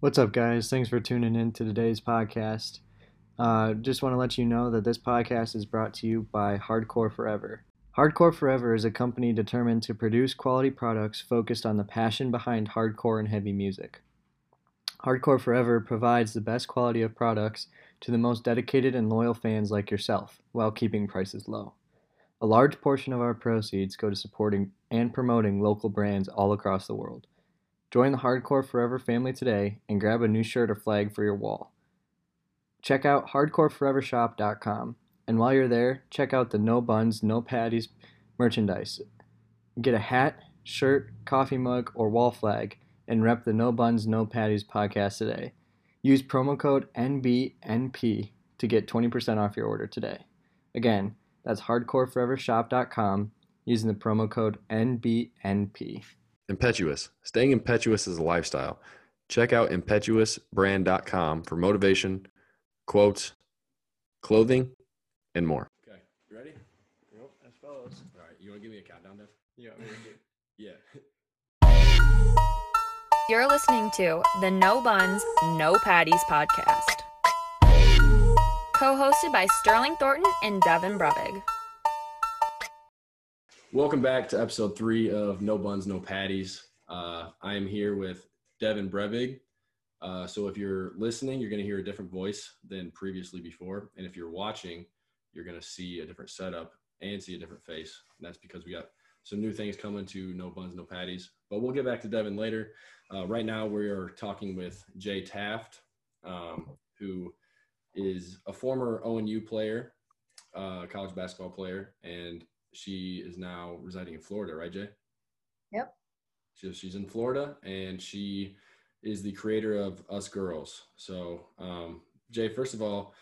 What's up, guys? Thanks for tuning in to today's podcast. Uh, just want to let you know that this podcast is brought to you by Hardcore Forever. Hardcore Forever is a company determined to produce quality products focused on the passion behind hardcore and heavy music. Hardcore Forever provides the best quality of products to the most dedicated and loyal fans like yourself while keeping prices low. A large portion of our proceeds go to supporting and promoting local brands all across the world. Join the Hardcore Forever family today and grab a new shirt or flag for your wall. Check out hardcoreforevershop.com. And while you're there, check out the No Buns, No Patties merchandise. Get a hat, shirt, coffee mug, or wall flag and rep the No Buns, No Patties podcast today. Use promo code NBNP to get 20% off your order today. Again, that's hardcoreforevershop.com using the promo code NBNP. Impetuous. Staying impetuous is a lifestyle. Check out impetuousbrand.com for motivation, quotes, clothing, and more. Okay, you ready? Yep, as follows. All right, you want to give me a countdown, Dev? Yeah, Yeah. You're listening to the No Buns, No Patties podcast. Co hosted by Sterling Thornton and Devin Brevig. Welcome back to episode three of No Buns, No Patties. Uh, I am here with Devin Brevig. Uh, so if you're listening, you're going to hear a different voice than previously before. And if you're watching, you're going to see a different setup and see a different face. And that's because we got some new things coming to No Buns, No Patties. But we'll get back to Devin later. Uh, right now, we are talking with Jae Taft, um, who is a former ONU player, uh, college basketball player, and she is now residing in Florida, right, Jae? Yep. So she's in Florida, and she is the creator of Us Girls. So, um, Jae, first of all,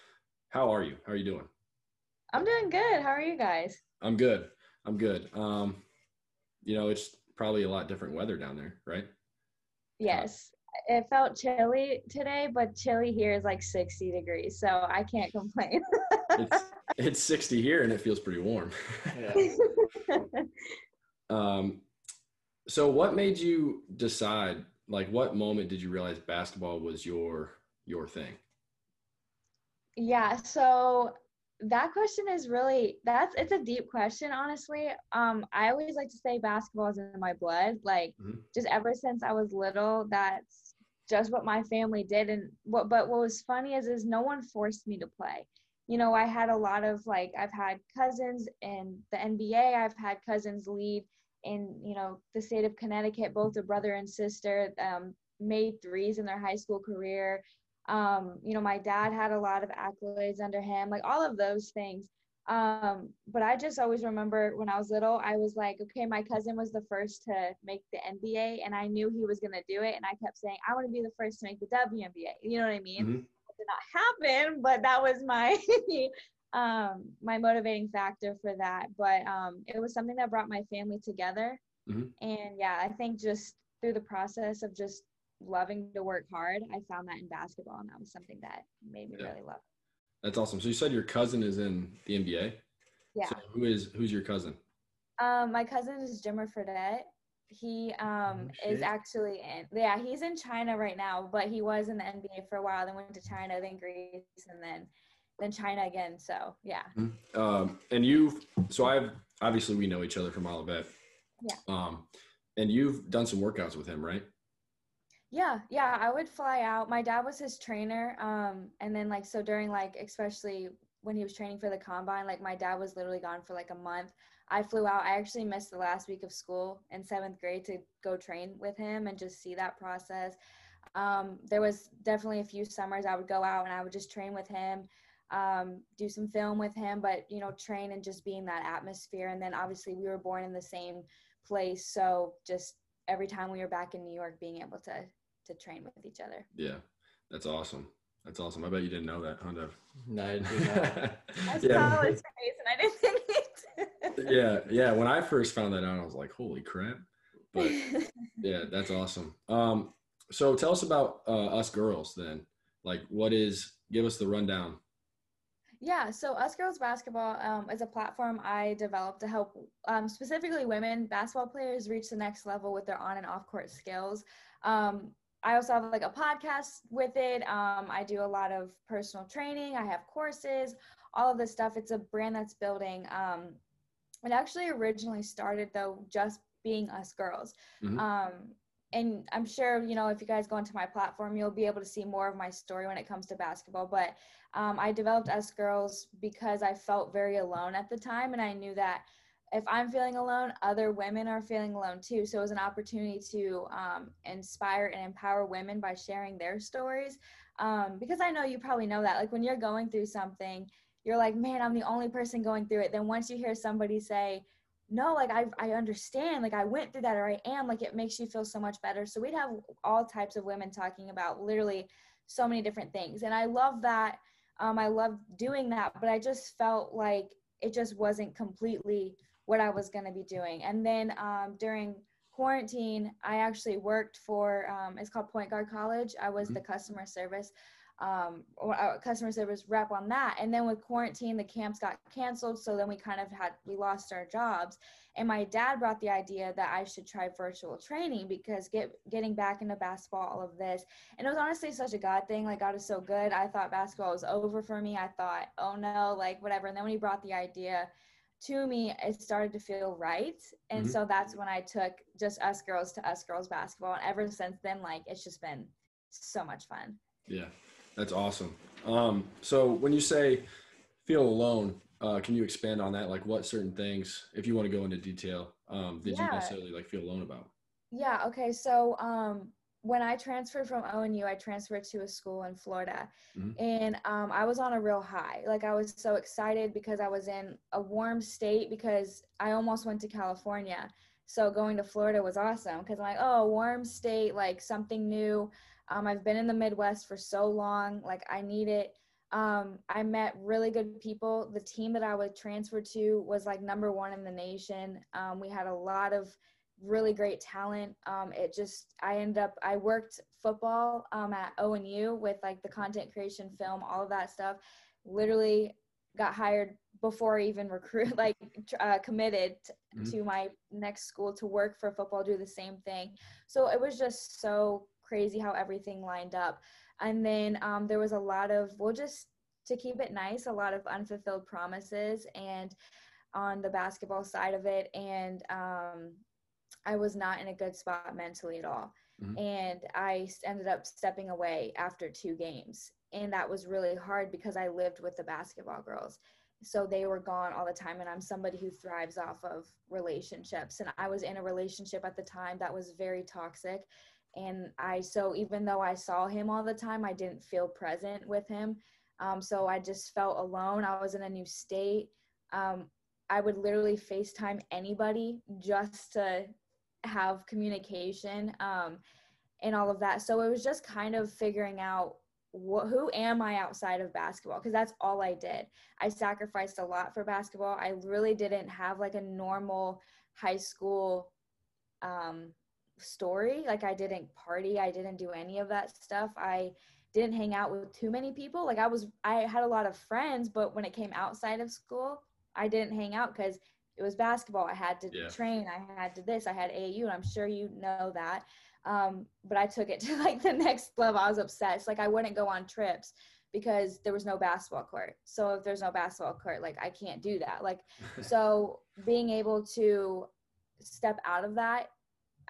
how are you? How are you doing? I'm doing good. How are you guys? I'm good. I'm good. Um, you know, it's probably a lot different weather down there, right? Yes. It felt chilly today, but chilly here is like 60 degrees, so I can't complain. It's it's 60 here, and it feels pretty warm. Yeah. Um, so what made you decide? Like, what moment did you realize basketball was your your thing? yeah, so that question is really that's it's a deep question, honestly. Um, I always like to say basketball is in my blood. Like Mhm. just ever since I was little, that's just what my family did. And what but what was funny is is no one forced me to play. You know, I had a lot of like, I've had cousins in the NBA, I've had cousins lead in, you know, the state of Connecticut, both a brother and sister, um, made threes in their high school career. Um, you know, my dad had a lot of accolades under him, like all of those things. Um, but I just always remember when I was little, I was like, okay, my cousin was the first to make the NBA, and I knew he was gonna do it, and I kept saying, I want to be the first to make the WNBA. You know what I mean? Mhm. Did not happen, but that was my um my motivating factor for that. But um it was something that brought my family together. Mhm. And yeah, I think just through the process of just loving to work hard, I found that in basketball and that was something that made me Yeah. really love. That's awesome. So you said your cousin is in the NBA. Yeah. So who is who's your cousin? Um my cousin is Jimmer Fredette. He um Oh, is actually in yeah, he's in China right now, but he was in the NBA for a while, then went to China, then Greece, and then then China again. So yeah. Um, and you've so I've obviously we know each other from Olivet. Yeah. Um, and you've done some workouts with him, right? Yeah, yeah, I would fly out. My dad was his trainer. Um, and then like so during like especially when he was training for the combine, like my dad was literally gone for like a month. I flew out. I actually missed the last week of school in seventh grade to go train with him and just see that process. Um, there was definitely a few summers I would go out and I would just train with him, um, do some film with him, but you know, train and just be in that atmosphere. And then obviously we were born in the same place, so just every time we were back in New York, being able to to train with each other. Yeah. That's awesome. That's awesome. I bet you didn't know that, huh, No, I do not. I yeah. saw his face and I didn't think it. Yeah, yeah. When I first found that out, I was like, "Holy crap!" But yeah, that's awesome. Um, so tell us about uh, us girls then. Like, what is? Give us the rundown. Yeah, so Us Girls Basketball um, is a platform I developed to help um, specifically women basketball players reach the next level with their on and off court skills. Um, I also have like a podcast with it. Um, I do a lot of personal training. I have courses, all of this stuff. It's a brand that's building. It actually originally started though just being us girls. Mhm. Um, and I'm sure you know if you guys go into my platform, you'll be able to see more of my story when it comes to basketball. But um, I developed us girls because I felt very alone at the time, and I knew that if I'm feeling alone, other women are feeling alone too. So it was an opportunity to um, inspire and empower women by sharing their stories. Um, because I know you probably know that, like when you're going through something, you're like, man, I'm the only person going through it. Then once you hear somebody say, no, like I, I understand, like I went through that or I am, like it makes you feel so much better. So we'd have all types of women talking about literally so many different things. And I love that. Um, I love doing that, but I just felt like it just wasn't completely what I was going to be doing. And then um, during quarantine, I actually worked for, um, it's called Point Guard College. I was Mhm. the customer service um, or uh, customer service rep on that. And then with quarantine, the camps got canceled. So then we kind of had, we lost our jobs. And my dad brought the idea that I should try virtual training because get getting back into basketball, all of this. And it was honestly such a God thing. Like God is so good. I thought basketball was over for me. I thought, oh no, like whatever. And then when he brought the idea to me, it started to feel right. And Mhm. so that's when I took just us girls to us girls basketball. And ever since then, like it's just been so much fun. Yeah, that's awesome. Um, so when you say feel alone, uh, can you expand on that? Like what certain things, if you want to go into detail, um, did you necessarily like feel alone about? Yeah. Okay. So um, when I transferred from ONU, I transferred to a school in Florida, Mhm. and um, I was on a real high. Like I was so excited because I was in a warm state because I almost went to California. So going to Florida was awesome because I'm like, oh, warm state, like something new. Um, I've been in the Midwest for so long, like I need it. Um, I met really good people. The team that I was transferred to was like number one in the nation. Um, we had a lot of really great talent. Um, it just I ended up I worked football um, at ONU with like the content creation, film, all of that stuff. Literally got hired before I even recruit like uh, committed Mhm. to my next school to work for football, do the same thing. So it was just so crazy how everything lined up. And then um, there was a lot of well, just to keep it nice, a lot of unfulfilled promises and on the basketball side of it and um, I was not in a good spot mentally at all. Mhm. And I ended up stepping away after two games. And that was really hard because I lived with the basketball girls. So they were gone all the time. And I'm somebody who thrives off of relationships. And I was in a relationship at the time that was very toxic. And I, so even though I saw him all the time, I didn't feel present with him. Um, so I just felt alone. I was in a new state. Um, I would literally FaceTime anybody just to have communication um, and all of that. So it was just kind of figuring out wh- who am I outside of basketball because that's all I did. I sacrificed a lot for basketball. I really didn't have like a normal high school um, story. Like I didn't party. I didn't do any of that stuff. I didn't hang out with too many people. Like I was, I had a lot of friends, but when it came outside of school, I didn't hang out because it was basketball. I had to Yeah. train. I had to this. I had AAU, and I'm sure you know that. Um, but I took it to like the next level. I was obsessed. Like I wouldn't go on trips because there was no basketball court. So if there's no basketball court, like I can't do that. Like so being able to step out of that,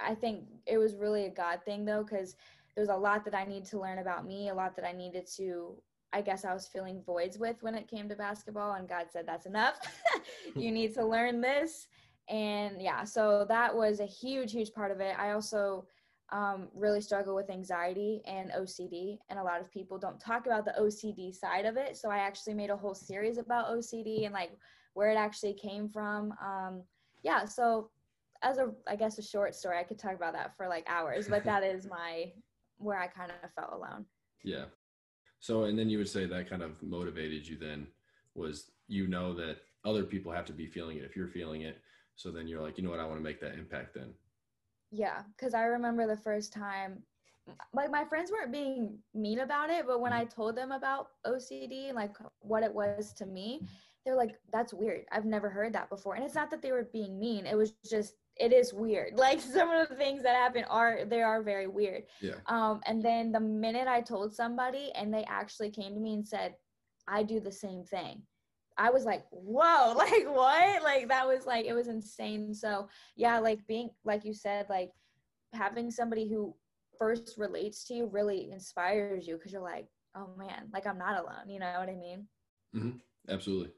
I think it was really a God thing though, because there's a lot that I need to learn about me, a lot that I needed to I guess I was filling voids with when it came to basketball, and God said, That's enough. you need to learn this. And yeah, so that was a huge, huge part of it. I also um, really struggle with anxiety and OCD, and a lot of people don't talk about the OCD side of it. So I actually made a whole series about OCD and like where it actually came from. Um, yeah, so as a, I guess, a short story, I could talk about that for like hours, but that is my where I kind of felt alone. Yeah. So, and then you would say that kind of motivated you then was you know that other people have to be feeling it if you're feeling it. So then you're like, you know what, I want to make that impact then. Yeah, because I remember the first time, like my friends weren't being mean about it, but when I mm-hmm. told them about OCD and like what it was to me, mm-hmm. they're like, "That's weird. I've never heard that before." And it's not that they were being mean; it was just it is weird. Like some of the things that happen are they are very weird. Yeah. Um, and then the minute I told somebody and they actually came to me and said, I do the same thing. I was like, whoa, like what? Like that was like it was insane. So yeah, like being like you said, like having somebody who first relates to you really inspires you because you're like, oh man, like I'm not alone. You know what I mean? Mm-hmm. Absolutely.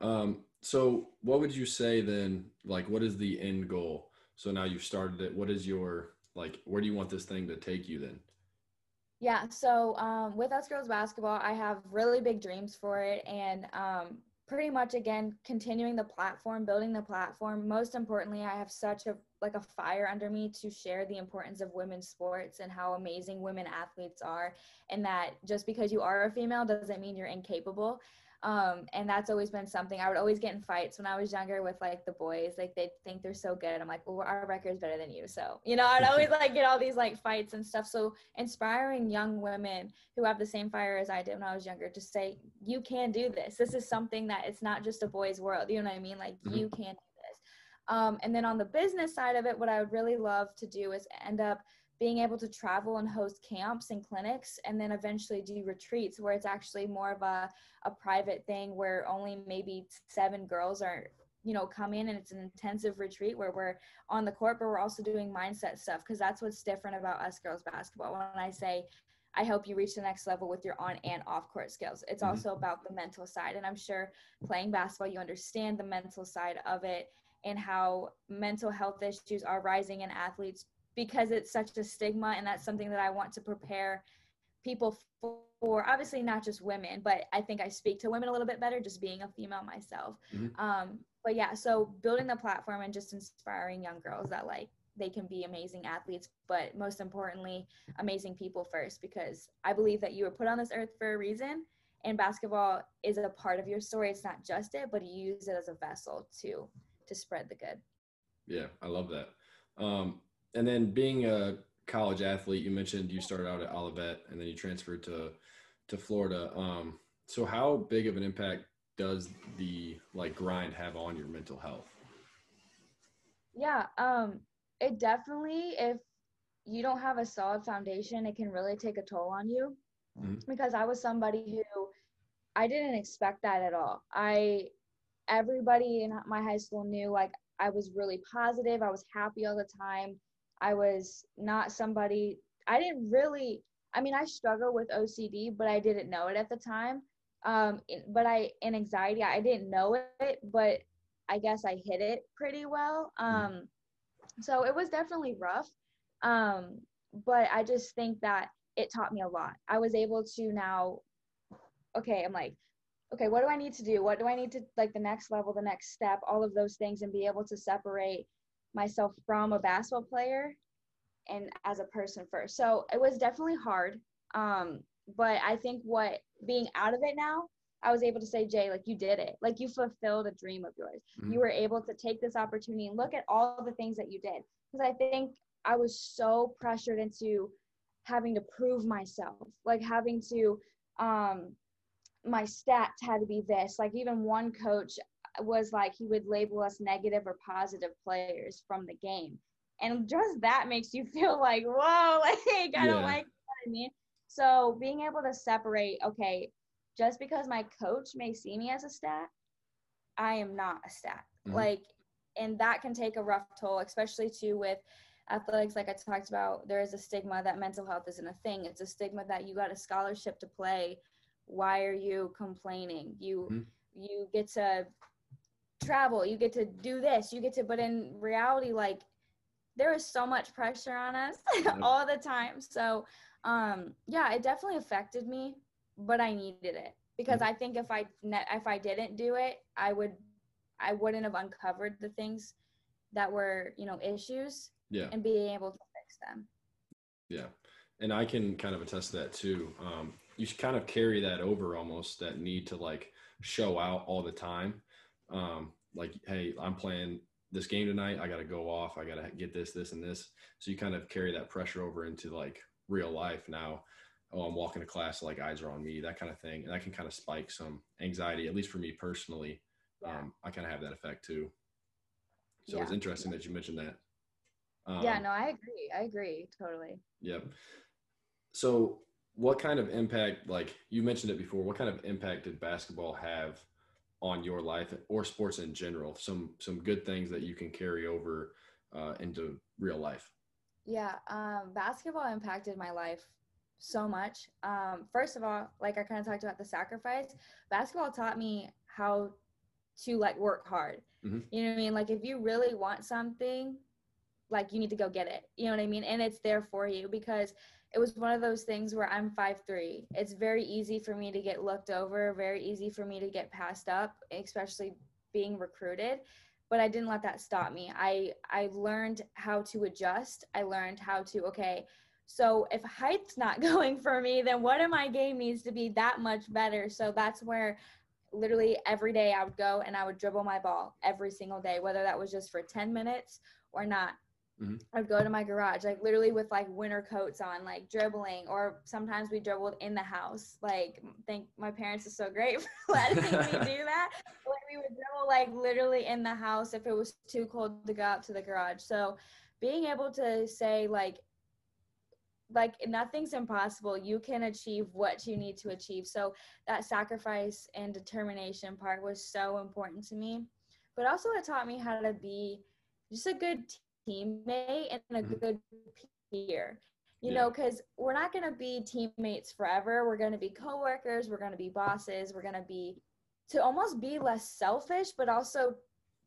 Um, so what would you say then? Like, what is the end goal? So now you've started it. What is your like? Where do you want this thing to take you then? Yeah. So um, with us girls basketball, I have really big dreams for it, and um, pretty much again continuing the platform building the platform most importantly i have such a like a fire under me to share the importance of women's sports and how amazing women athletes are and that just because you are a female doesn't mean you're incapable um, and that's always been something I would always get in fights when I was younger with like the boys. Like they think they're so good. I'm like, well, our record's better than you. So, you know, I'd always like get all these like fights and stuff. So inspiring young women who have the same fire as I did when I was younger to say, you can do this. This is something that it's not just a boy's world. You know what I mean? Like mm-hmm. you can do this. Um, and then on the business side of it, what I would really love to do is end up being able to travel and host camps and clinics and then eventually do retreats where it's actually more of a, a private thing where only maybe seven girls are you know come in and it's an intensive retreat where we're on the court but we're also doing mindset stuff because that's what's different about us girls basketball when i say i help you reach the next level with your on and off court skills it's mm-hmm. also about the mental side and i'm sure playing basketball you understand the mental side of it and how mental health issues are rising in athletes because it's such a stigma and that's something that I want to prepare people for obviously not just women but I think I speak to women a little bit better just being a female myself. Mm-hmm. um, but yeah so building the platform and just inspiring young girls that like they can be amazing athletes but most importantly amazing people first because I believe that you were put on this earth for a reason and basketball is a part of your story. It's not just it but you use it as a vessel to to spread the good. Yeah I love that. Um, and then being a college athlete, you mentioned you started out at Olivet and then you transferred to to Florida. Um, so how big of an impact does the like grind have on your mental health? Yeah, um, it definitely if you don't have a solid foundation, it can really take a toll on you. Mm-hmm. Because I was somebody who I didn't expect that at all. I everybody in my high school knew like I was really positive, I was happy all the time. I was not somebody, I didn't really, I mean, I struggle with OCD, but I didn't know it at the time. Um, but I, in anxiety, I didn't know it, but I guess I hid it pretty well. Mm. Um, so it was definitely rough. Um, but I just think that it taught me a lot. I was able to now, okay, I'm like, okay, what do I need to do? What do I need to like the next level, the next step, all of those things, and be able to separate myself from a basketball player and as a person first. So it was definitely hard. Um, but I think what being out of it now, I was able to say, Jae, like you did it. Like you fulfilled a dream of yours. Mm-hmm. You were able to take this opportunity and look at all the things that you did. Because I think I was so pressured into having to prove myself, like having to, um, my stats had to be this. Like even one coach, was like he would label us negative or positive players from the game. And just that makes you feel like, whoa, like I yeah. don't like what I mean. So being able to separate, okay, just because my coach may see me as a stat, I am not a stat. Mm-hmm. Like, and that can take a rough toll, especially too with athletics. Like I talked about, there is a stigma that mental health isn't a thing. It's a stigma that you got a scholarship to play. Why are you complaining? You mm-hmm. you get to travel you get to do this you get to but in reality like there is so much pressure on us all the time. So um yeah it definitely affected me but i needed it because mm-hmm. i think if i if i didn't do it i would i wouldn't have uncovered the things that were you know issues yeah. and being able to fix them. Yeah. And i can kind of attest to that too. Um you kind of carry that over almost that need to like show out all the time um, like, hey, I'm playing this game tonight. I got to go off. I got to get this, this, and this. So you kind of carry that pressure over into like real life now. Oh, I'm walking to class, like eyes are on me, that kind of thing. And that can kind of spike some anxiety, at least for me personally. Yeah. Um, I kind of have that effect too. So it's Yeah. interesting that you mentioned that. Um, yeah, no, I agree. I agree totally. Yep. So, what kind of impact, like you mentioned it before, what kind of impact did basketball have on your life or sports in general? Some some good things that you can carry over uh, into real life. Yeah, um, basketball impacted my life so much. Um, first of all, like I kind of talked about the sacrifice, basketball taught me how to like work hard. Mhm. You know what I mean? Like if you really want something, like you need to go get it. You know what I mean? And it's there for you because it was one of those things where I'm five three. It's very easy for me to get looked over, very easy for me to get passed up, especially being recruited. But I didn't let that stop me. I I learned how to adjust. I learned how to okay, so if height's not going for me, then what in my game needs to be that much better? So that's where literally every day I would go and I would dribble my ball every single day, whether that was just for 10 minutes or not. Mhm. I'd go to my garage, like literally with like winter coats on, like dribbling, or sometimes we dribbled in the house. Like, thank my parents are so great for letting me do that. Like, we would dribble like literally in the house if it was too cold to go out to the garage. So, being able to say like like nothing's impossible you can achieve what you need to achieve so that sacrifice and determination part was so important to me but also it taught me how to be just a good teammate and a Mhm. good peer you Yeah. know because we're not going to be teammates forever we're going to be coworkers we're going to be bosses we're going to be to almost be less selfish but also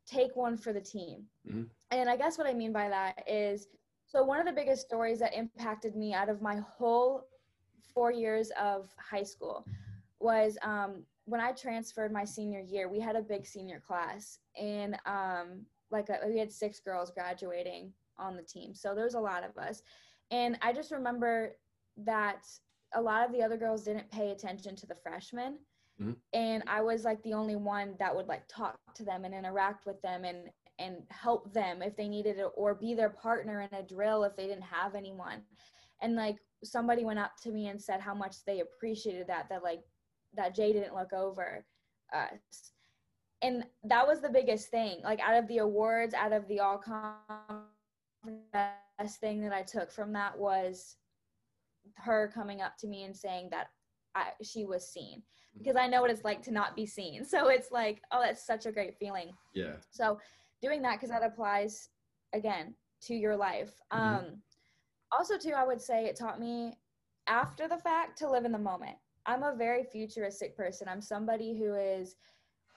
take one for the team Mhm. and i guess what i mean by that is so one of the biggest stories that impacted me out of my whole four years of high school was um, when I transferred my senior year. We had a big senior class, and um, like a, we had six girls graduating on the team. So there's a lot of us, and I just remember that a lot of the other girls didn't pay attention to the freshmen. Mhm. And I was like the only one that would like talk to them and interact with them and and help them if they needed it or be their partner in a drill if they didn't have anyone and like somebody went up to me and said how much they appreciated that that like that Jae didn't look over us and that was the biggest thing like out of the awards out of the all best thing that i took from that was her coming up to me and saying that I, she was seen because i know what it's like to not be seen so it's like oh that's such a great feeling Yeah. so doing that because that applies again to your life. Mhm. Um, also, too, I would say it taught me after the fact to live in the moment. I'm a very futuristic person. I'm somebody who is.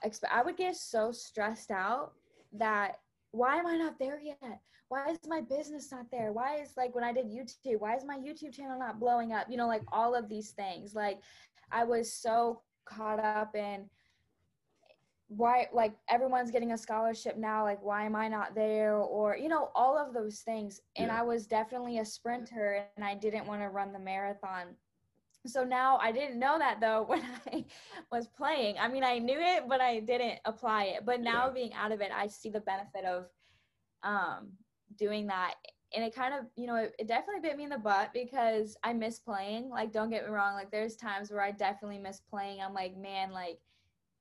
Exp- I would get so stressed out that why am I not there yet? Why is my business not there? Why is like when I did YouTube, why is my YouTube channel not blowing up? You know, like all of these things. Like I was so caught up in why like everyone's getting a scholarship now like why am i not there or you know all of those things and Yeah. i was definitely a sprinter and i didn't want to run the marathon so now i didn't know that though when i was playing. I mean i knew it but i didn't apply it. But now Yeah. being out of it i see the benefit of um doing that. And it kind of you know it, it definitely bit me in the butt because i miss playing. Like don't get me wrong like there's times where i definitely miss playing. I'm like man like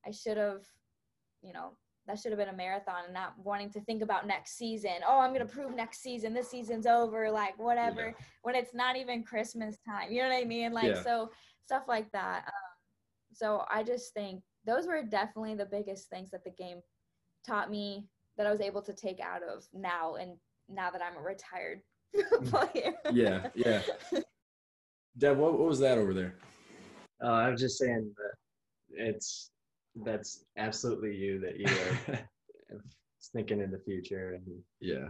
i should have you know that should have been a marathon and not wanting to think about next season oh i'm going to prove next season this season's over like whatever Yeah. when it's not even christmas time you know what i mean like Yeah. so stuff like that um, so i just think those were definitely the biggest things that the game taught me that i was able to take out of now and now that i'm a retired player Yeah. Yeah. Dev, what, what was that over there? Uh, I was just saying that it's that's absolutely you that you are thinking in the future and Yeah.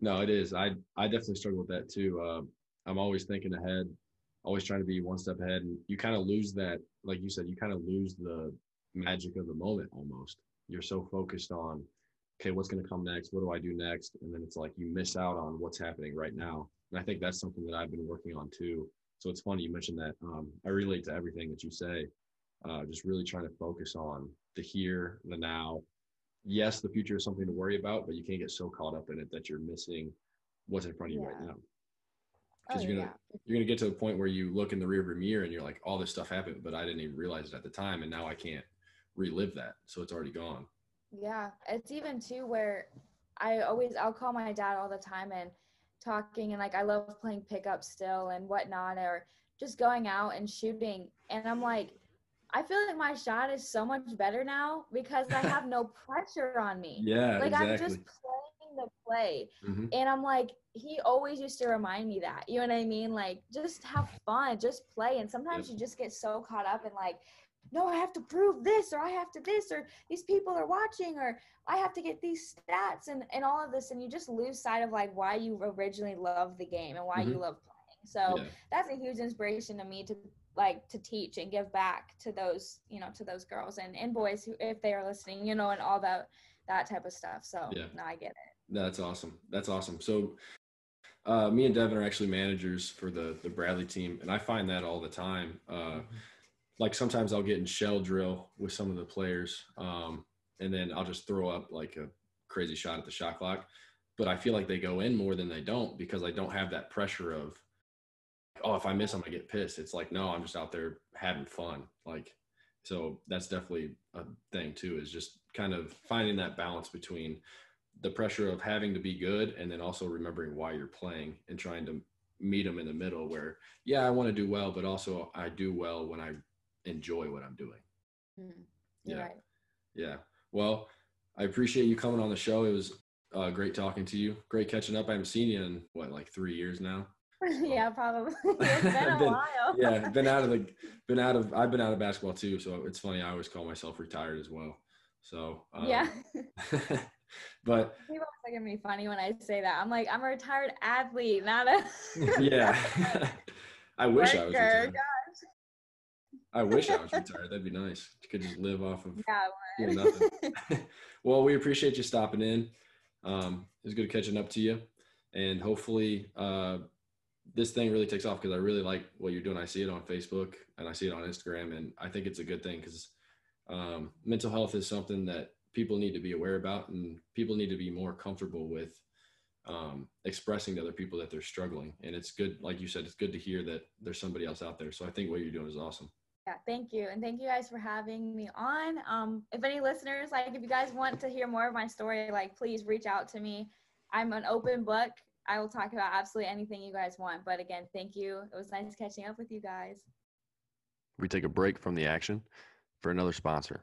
No, it is. I I definitely struggle with that too. Um, I'm always thinking ahead, always trying to be one step ahead, and you kind of lose that. Like you said, you kind of lose the magic of the moment almost. You're so focused on, okay, what's going to come next? What do I do next? And then it's like you miss out on what's happening right now. And I think that's something that I've been working on too. So it's funny you mentioned that. Um, I relate to everything that you say. Uh, just really trying to focus on the here, the now, yes, the future is something to worry about, but you can't get so caught up in it that you're missing what's in front of you right Yeah. now. oh, Because you're gonna yeah. you're gonna get to a point where you look in the rearview mirror and you're like, all this stuff happened, but I didn't even realize it at the time, and now I can't relive that, so it's already gone. Yeah, it's even too where I always I'll call my dad all the time and talking and like I love playing pickup still and whatnot or just going out and shooting and I'm like I feel like my shot is so much better now because I have no pressure on me. Yeah, like exactly. I'm just playing the play. Mhm. And I'm like, he always used to remind me that. You know what I mean? Like, just have fun, just play. And sometimes Yep. you just get so caught up in like, no, I have to prove this, or I have to this, or these people are watching, or I have to get these stats and, and all of this. And you just lose sight of like why you originally loved the game and why you Mhm. love playing. So Yeah. that's a huge inspiration to me to like to teach and give back to those, you know, to those girls and, and boys who if they are listening, you know, and all that that type of stuff. So Yeah. no, I get it. That's awesome. That's awesome. So, uh, me and Devin are actually managers for the the Bradley team, and I find that all the time. Uh, like sometimes I'll get in shell drill with some of the players, um, and then I'll just throw up like a crazy shot at the shot clock. But I feel like they go in more than they don't because I don't have that pressure of, oh, if I miss, I'm gonna get pissed. It's like, no, I'm just out there having fun. Like, so that's definitely a thing too. Is just kind of finding that balance between the pressure of having to be good and then also remembering why you're playing and trying to meet them in the middle where yeah i want to do well but also i do well when i enjoy what i'm doing Mm, Yeah. right. yeah well i appreciate you coming on the show it was uh, great talking to you great catching up i haven't seen you in what like three years now yeah, probably. it's been a Been- while. yeah been out of the been out of i've been out of basketball too so it's funny i always call myself retired as well so um, yeah. but People are looking at me funny when I say that. I'm like, I'm a retired athlete, not a yeah i wish i was worker. retired I wish I was retired. That'd be nice. You could just live off of Yeah, nothing. well, we appreciate you stopping in. Um, it was good catching up to you, and hopefully uh, this thing really takes off because I really like what you're doing. I see it on Facebook and I see it on Instagram, and I think it's a good thing because um, mental health is something that people need to be aware about, and people need to be more comfortable with um, expressing to other people that they're struggling. And it's good, like you said, it's good to hear that there's somebody else out there. So I think what you're doing is awesome. Yeah, thank you. And thank you guys for having me on. Um, if any listeners, like if you guys want to hear more of my story, like please reach out to me. I'm an open book. I will talk about absolutely anything you guys want. But again, thank you. It was nice catching up with you guys. We take a break from the action for another sponsor.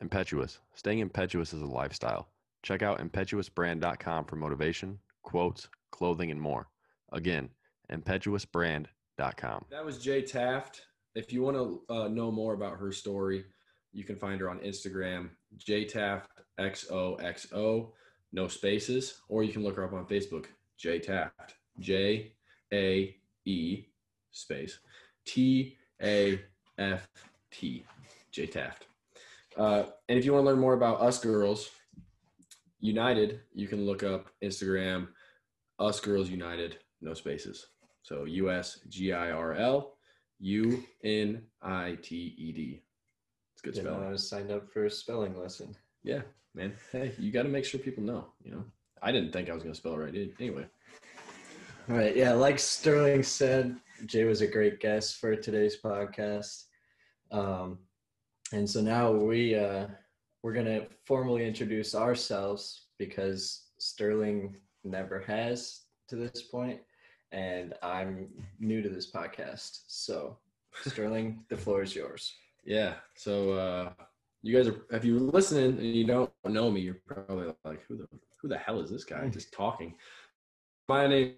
Impetuous. Staying impetuous is a lifestyle. Check out impetuousbrand.com for motivation, quotes, clothing, and more. Again, impetuousbrand.com. That was Jae Taft. If you want to uh, know more about her story, you can find her on Instagram, JaeTaftXOXO, no spaces, or you can look her up on Facebook, Jae Taft, J A E space T A F T, Jae Taft. Uh, and if you want to learn more about us girls united, you can look up Instagram, us girls united, no spaces. So U S G I R L U N I T E D. It's good Didn't I was signed up for a spelling lesson. Yeah, man. Hey, you got to make sure people know. You know, I didn't think I was going to spell it right. Anyway, All right. Yeah. Like Sterling said, Jae was a great guest for today's podcast. Um, and so now we uh, we're gonna formally introduce ourselves because Sterling never has to this point, and I'm new to this podcast. So, Sterling, the floor is yours. yeah. So uh, you guys are, if you're listening and you don't know me, you're probably like, who the who the hell is this guy just talking? My name.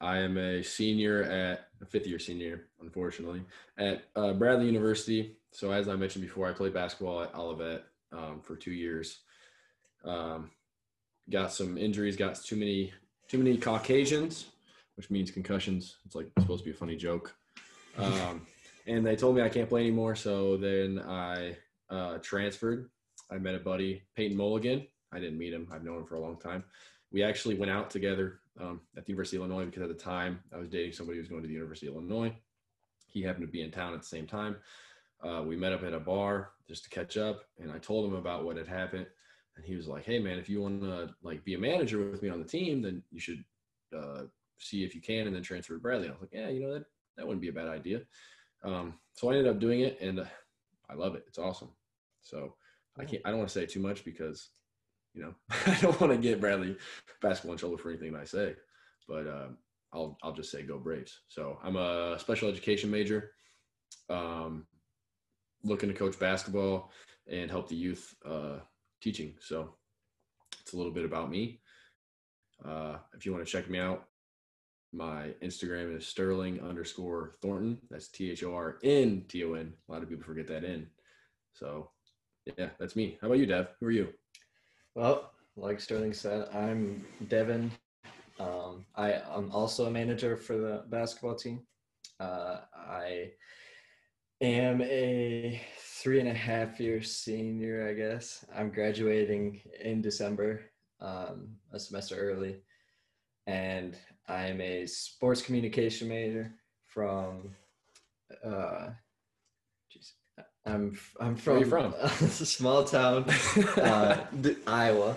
I am a senior at a fifth year senior, unfortunately, at uh, Bradley University. So as I mentioned before, I played basketball at Olivet um, for two years. Um, got some injuries, got too many too many Caucasians, which means concussions. It's like supposed to be a funny joke. Um, and they told me I can't play anymore. So then I uh, transferred. I met a buddy, Peyton Mulligan. I didn't meet him. I've known him for a long time. We actually went out together um, at the University of Illinois because at the time I was dating somebody who was going to the University of Illinois. He happened to be in town at the same time. Uh, we met up at a bar just to catch up, and I told him about what had happened. And he was like, "Hey, man, if you want to like be a manager with me on the team, then you should uh, see if you can, and then transfer to Bradley." I was like, "Yeah, you know that that wouldn't be a bad idea." Um, so I ended up doing it, and uh, I love it. It's awesome. So I can't. I don't want to say too much because You know, I don't want to get Bradley basketball in trouble for anything I say, but uh, I'll I'll just say go Braves. So I'm a special education major, um, looking to coach basketball and help the youth uh, teaching. So it's a little bit about me. Uh, if you want to check me out, my Instagram is Sterling underscore Thornton. That's T H O R N T O N. A lot of people forget that in. So yeah, that's me. How about you, Dev? Who are you? Well, like Sterling said, I'm Devin. Um, I, am also a manager for the basketball team. Uh, I am a three and a half year senior, I guess. I'm graduating in December, um, a semester early. And I'm a sports communication major from, uh, geez, I'm I'm from, Where you from? a small town, uh, Iowa.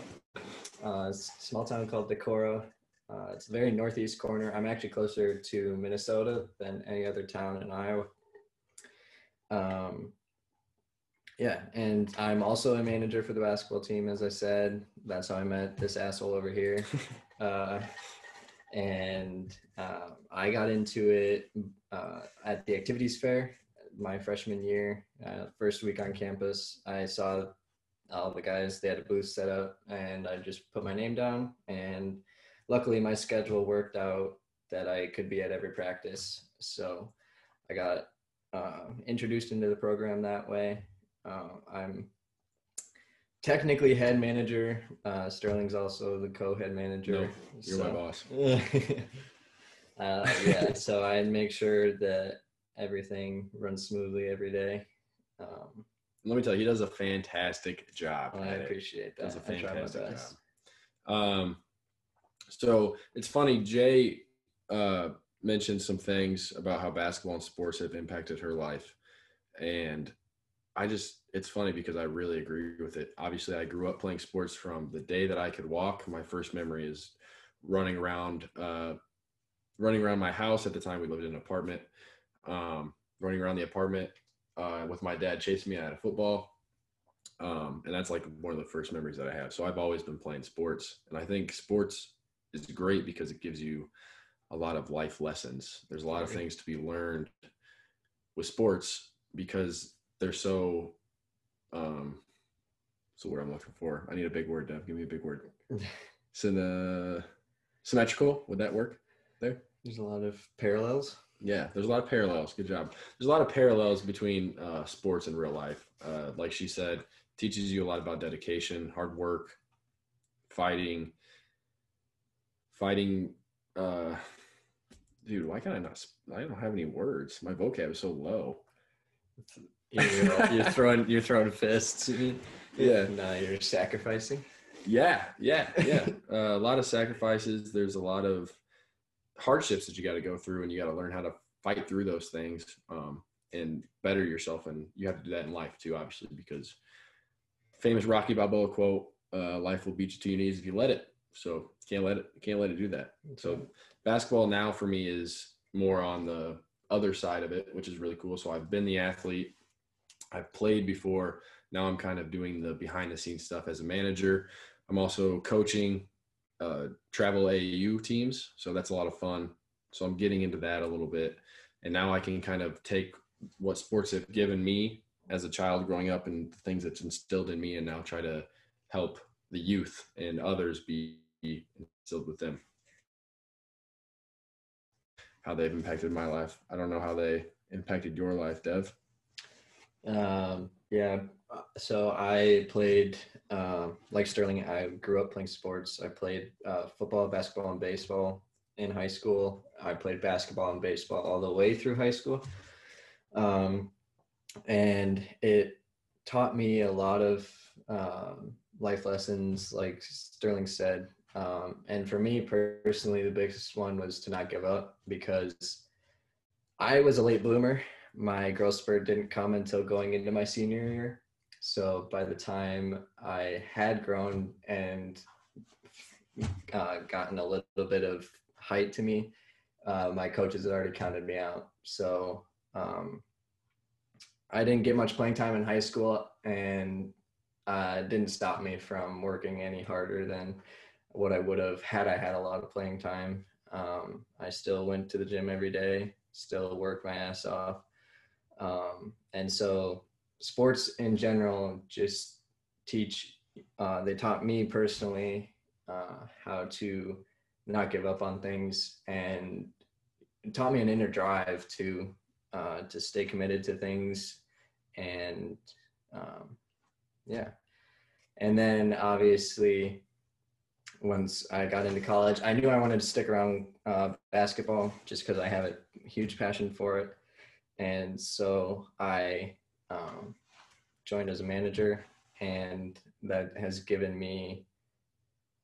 Uh, small town called Decorah. Uh, it's the very northeast corner. I'm actually closer to Minnesota than any other town in Iowa. Um, yeah, and I'm also a manager for the basketball team. As I said, that's how I met this asshole over here. Uh, and uh, I got into it uh, at the activities fair my freshman year. Uh, first week on campus, I saw all the guys. They had a booth set up, and I just put my name down. And luckily, my schedule worked out that I could be at every practice. So I got uh, introduced into the program that way. Uh, I'm technically head manager. Uh, Sterling's also the co-head manager. No, you're so, my boss. uh, yeah, so I make sure that everything runs smoothly every day. Um, Let me tell you, he does a fantastic job. I at it. appreciate that. Does a I try my fantastic job. Um, so it's funny. Jae uh, mentioned some things about how basketball and sports have impacted her life, and I just it's funny because I really agree with it. Obviously, I grew up playing sports from the day that I could walk. My first memory is running around, uh, running around my house. At the time, we lived in an apartment. Um, running around the apartment uh, with my dad chasing me out of football. Um, and that's like one of the first memories that I have. So I've always been playing sports, and I think sports is great because it gives you a lot of life lessons. There's a lot of things to be learned with sports because they're so. Um, what's the word I'm looking for? I need a big word, Dev. Give me a big word. Syna- symmetrical. Would that work there? There's a lot of parallels. Yeah, there's a lot of parallels. Good job. There's a lot of parallels between uh, sports and real life. Uh, like she said, teaches you a lot about dedication, hard work, fighting, fighting. Uh, dude, why can't I not? I don't have any words. My vocab is so low. You're, uh, you're throwing you're throwing fists. Yeah. No, you're sacrificing. Yeah, yeah, yeah. uh, a lot of sacrifices. There's a lot of hardships that you got to go through, and you got to learn how to fight through those things um, and better yourself. And you have to do that in life too, obviously, because famous Rocky Balboa quote: uh, "Life will beat you to your knees if you let it." So can't let it can't let it do that. So basketball now for me is more on the other side of it, which is really cool. So I've been the athlete. I've played before. Now I'm kind of doing the behind the scenes stuff as a manager. I'm also coaching uh, travel AAU teams, so that's a lot of fun. So I'm getting into that a little bit, and now I can kind of take what sports have given me as a child growing up and the things that's instilled in me, and now try to help the youth and others be instilled with them. How they've impacted my life. I don't know how they impacted your life, Dev. Um, yeah. So I played, uh, like Sterling, I grew up playing sports. I played uh, football, basketball, and baseball in high school. I played basketball and baseball all the way through high school. Um, and it taught me a lot of um, life lessons, like Sterling said. Um, and for me personally, the biggest one was to not give up because I was a late bloomer my growth spurt didn't come until going into my senior year. So by the time I had grown and uh, gotten a little bit of height to me, uh, my coaches had already counted me out. So um, I didn't get much playing time in high school, and uh, didn't stop me from working any harder than what I would have had I had a lot of playing time. Um, I still went to the gym every day, still worked my ass off. Um, and so sports in general just teach, uh, they taught me personally uh, how to not give up on things and taught me an inner drive to uh, to stay committed to things and um, yeah. And then obviously once i got into college i knew i wanted to stick around uh, basketball just because i have a huge passion for it and so i um, joined as a manager and that has given me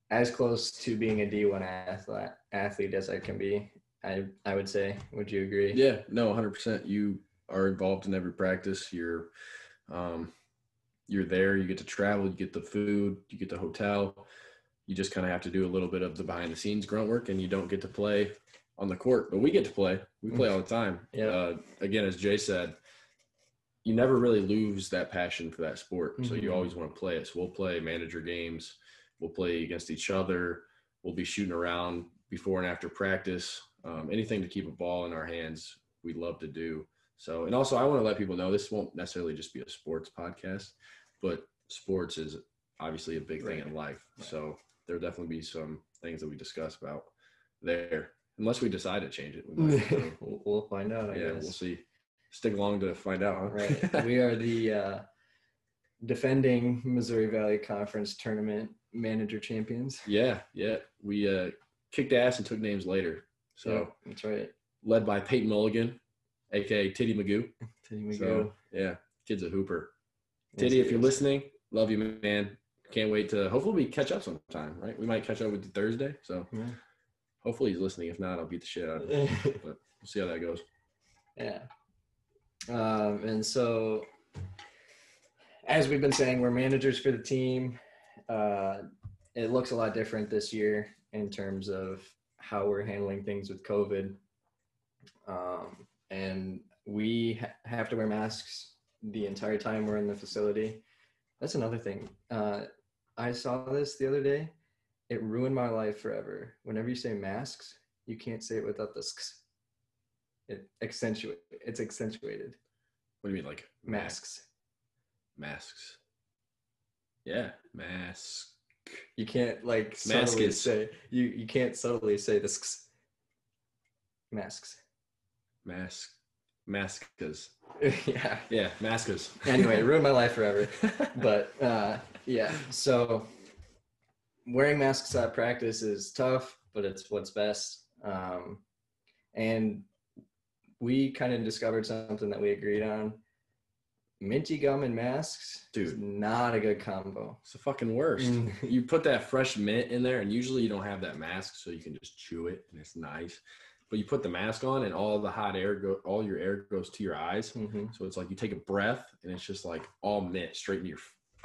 as close to being a d1 athlete, athlete as i can be I I would say. Would you agree? Yeah, no, 100%. You are involved in every practice. You're um you're there, you get to travel, you get the food, you get the hotel. You just kind of have to do a little bit of the behind the scenes grunt work and you don't get to play on the court, but we get to play. We play all the time. Yeah. Uh, again, as Jae said, you never really lose that passion for that sport. So you Mhm. always want to play it. So we'll play manager games. We'll play against each other. We'll be shooting around before and after practice. Um, anything to keep a ball in our hands, we love to do. So, and also, I want to let people know this won't necessarily just be a sports podcast, but sports is obviously a big thing in life. Right. So, there'll definitely be some things that we discuss about there, unless we decide to change it. We might, so, we'll, we'll find out. I yeah, guess. we'll see. Stick along to find out. Huh? Right. we are the uh, defending Missouri Valley Conference tournament manager champions. yeah, yeah. We uh, kicked ass and took names later. So, Yeah, that's right. led by Peyton Mulligan, aka Titty Magoo. Titty Magoo. So yeah, kid's a hooper. Titty, he if you're listening, love you, man. Can't wait to hopefully we catch up sometime, right? We might catch up with you Thursday. So Yeah. Hopefully he's listening. If not, I'll beat the shit out of him. but we'll see how that goes. Yeah. Um, and so, as we've been saying, we're managers for the team. Uh, it looks a lot different this year in terms of how we're handling things with COVID. Um, and we ha- have to wear masks the entire time we're in the facility. That's another thing. Uh, I saw this the other day. It ruined my life forever. Whenever you say masks, you can't say it without the sks it accentuate it's accentuated What do you mean, like masks Masks. Yeah, mask. you can't like Mask subtly is- say you you can't subtly say the sks. masks Mask. Maskas. yeah Yeah, maskas. anyway it ruined my life forever but uh yeah so wearing masks at practice is tough but it's what's best um and we kind of discovered something that we agreed on minty gum and masks is Dude. not a good combo It's the fucking worst. Mm. you put that fresh mint in there, and usually you don't have that mask, so you can just chew it, and it's nice. But you put the mask on, and all the hot air go, all your air goes to your eyes. Mhm. So it's like you take a breath, and it's just like all mint straight into your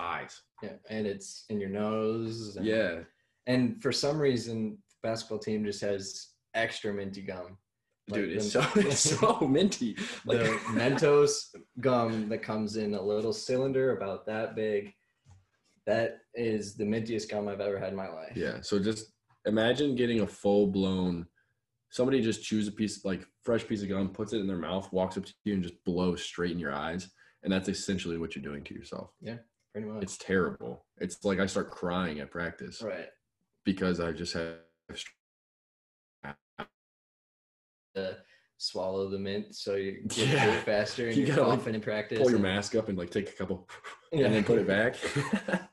eyes. yeah and it's in your nose and, Yeah, and for some reason the basketball team just has extra minty gum Like dude, it's the- so it's so minty. Like the Mentos gum that comes in a little cylinder about that big. That is the mintiest gum I've ever had in my life. Yeah. So just imagine getting a full blown. Somebody just chews a piece, like fresh piece of gum, puts it in their mouth, walks up to you, and just blows straight in your eyes, and that's essentially what you're doing to yourself. Pretty much. It's terrible. It's like I start crying at practice right. because I just have. To swallow the mint so you get Yeah. faster and You you are gotta, like, in practice. Pull your and- mask up and like take a couple, Yeah. and then put it back.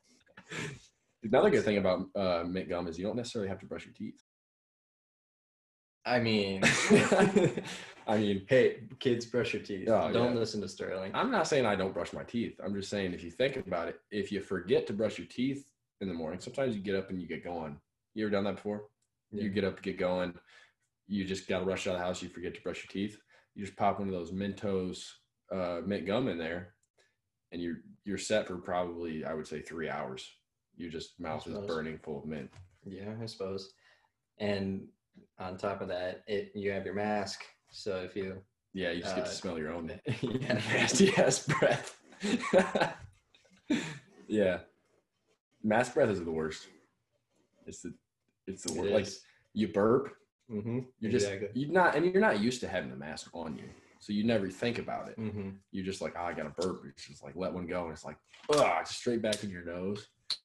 Another good thing about uh, mint gum is you don't necessarily have to brush your teeth. I mean, I mean, hey, kids, brush your teeth. Oh, Don't yeah. listen to Sterling. I'm not saying I don't brush my teeth. I'm just saying if you think about it, if you forget to brush your teeth in the morning, sometimes you get up and you get going. You ever done that before? You get up get going. You just got to rush out of the house. You forget to brush your teeth. You just pop one of those Mentos uh, mint gum in there, and you're you're set for probably I would say three hours. You just mouth is burning full of mint. Yeah, I suppose. And on top of that, it you have your mask. So if you Yeah, you just get to Uh, smell your own yeah, nasty ass breath. Yeah. Mask breath is the worst. It's the it's the worst. Like you burp, mm-hmm. you're just exactly. you're not and you're not used to having the mask on you. So you never think about it. mm-hmm. You're just like, oh, I got to burp. It's just like let one go, and it's like, ugh, straight back in your nose. It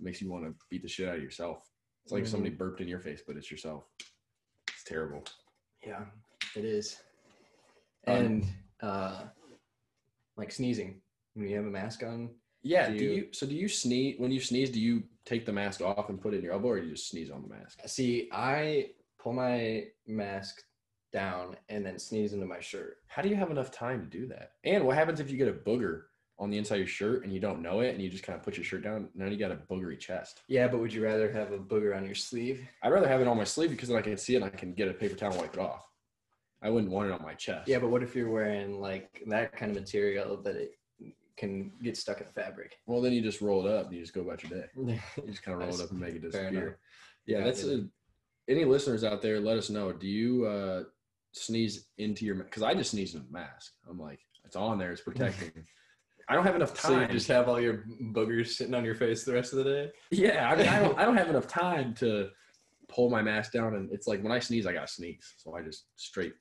makes you want to beat the shit out of yourself. It's like if somebody burped in your face, but it's yourself. It's terrible. Yeah, it is. Um, And uh, like sneezing when you have a mask on. Yeah. Do Do you- you so do you sneeze when you sneeze? Do you take the mask off and put it in your elbow, or do you just sneeze on the mask? See, I pull my mask down and then sneeze into my shirt. How do you have enough time to do that? And what happens if you get a booger on the inside of your shirt and you don't know it, and you just kind of put your shirt down? Now you got a boogery chest. Yeah, but would you rather have a booger on your sleeve? I'd rather have it on my sleeve because then I can see it and I can get a paper towel and wipe it off. I wouldn't want it on my chest. Yeah, but what if you're wearing like that kind of material that it can get stuck in the fabric? Well, then you just roll it up and you just go about your day. You just kind of roll it up and make it disappear. Yeah, Yeah, that's a, any listeners out there. Let us know. Do you uh, sneeze into your? Because I just sneeze in the mask. I'm like, it's on there. It's protecting. I don't have enough time. So you just have all your boogers sitting on your face the rest of the day? yeah, I mean, I don't. I don't have enough time to pull my mask down, and it's like when I sneeze, I gotta sneeze. So I just straight.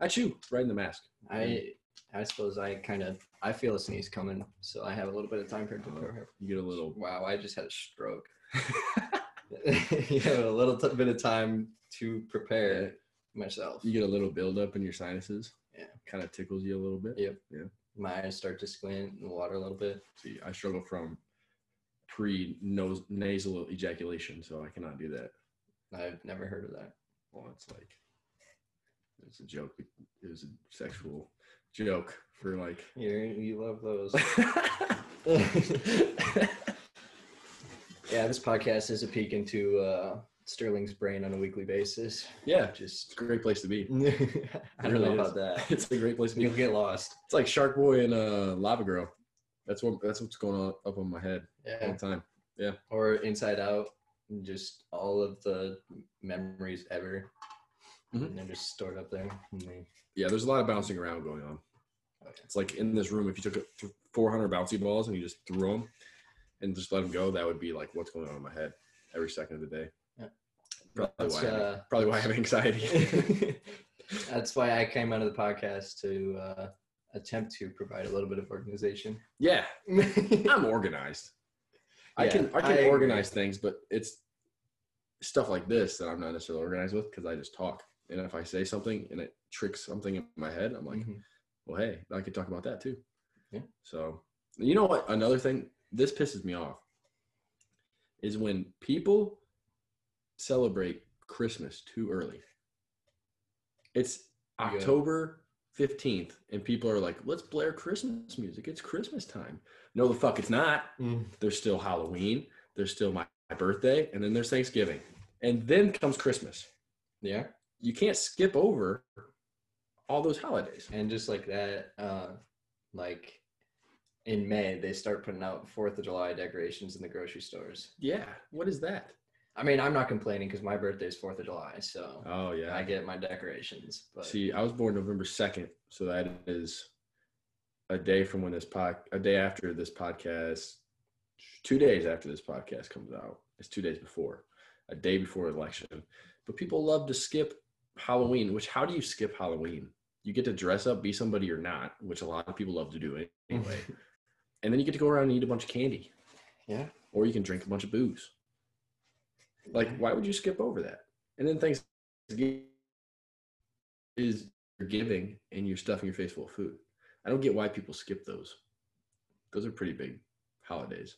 I chew right in the mask. I I suppose I kind of I feel a sneeze coming, so I have a little bit of time for it to uh-huh. prepare. You get a little. Wow, I just had a stroke. you have a little t- bit of time to prepare myself. You get a little buildup in your sinuses. Yeah. Kind of tickles you a little bit. Yep. Yeah. My eyes start to squint in the water a little bit. See, I struggle from pre nasal ejaculation, so I cannot do that. I've never heard of that. Well, it's like it's a joke. It was a sexual joke for like. You you love those. yeah, this podcast is a peek into uh, Sterling's brain on a weekly basis. yeah, it's Just a great place to be. I don't know about that. It's a great place to be. You'll get lost. It's like Shark Boy and uh, Lava Girl. That's what that's what's going on up on my head all Yeah. the time. Yeah. Or Inside Out. Just all of the memories ever. Mhm. And they're just stored up there. They- Yeah, there's a lot of bouncing around going on. Okay. It's like in this room, if you took 400 bouncy balls and you just threw them and just let them go, that would be like what's going on in my head every second of the day. Yeah. Probably, That's, why, I have, uh, probably why I have anxiety. That's why I came onto the podcast to uh, attempt to provide a little bit of organization. yeah, I'm organized. I can I I can agree. organize things, but it's stuff like this that I'm not necessarily organized with because I just talk. And if I say something and it tricks something in my head, I'm like, Mhm. well, hey, I could talk about that too. Yeah. So, you know what? Another thing, this pisses me off, is when people celebrate Christmas too early. It's. October 15th, and people are like, let's blare Christmas music. It's Christmas time. No, the fuck it's not. Mm. There's still Halloween. There's still my, my birthday. And then there's Thanksgiving. And then comes Christmas. Yeah. You can't skip over all those holidays. And just like that, uh, like in May, they start putting out Fourth of July decorations in the grocery stores. Yeah. What is that? I mean, I'm not complaining because my birthday is Fourth of July, so Oh, yeah. I get my decorations. But See, I was born November 2nd. So that is a day from when this pod, a day after this podcast, two days after this podcast comes out. It's two days before, a day before election. But people love to skip Halloween, which how do you skip Halloween? You get to dress up, be somebody you're not, which a lot of people love to do anyway. and then you get to go around and eat a bunch of candy, yeah, or you can drink a bunch of booze. Like, why would you skip over that? And then Thanksgiving is giving and you're stuffing your face full of food. I don't get why people skip those. Those are pretty big holidays.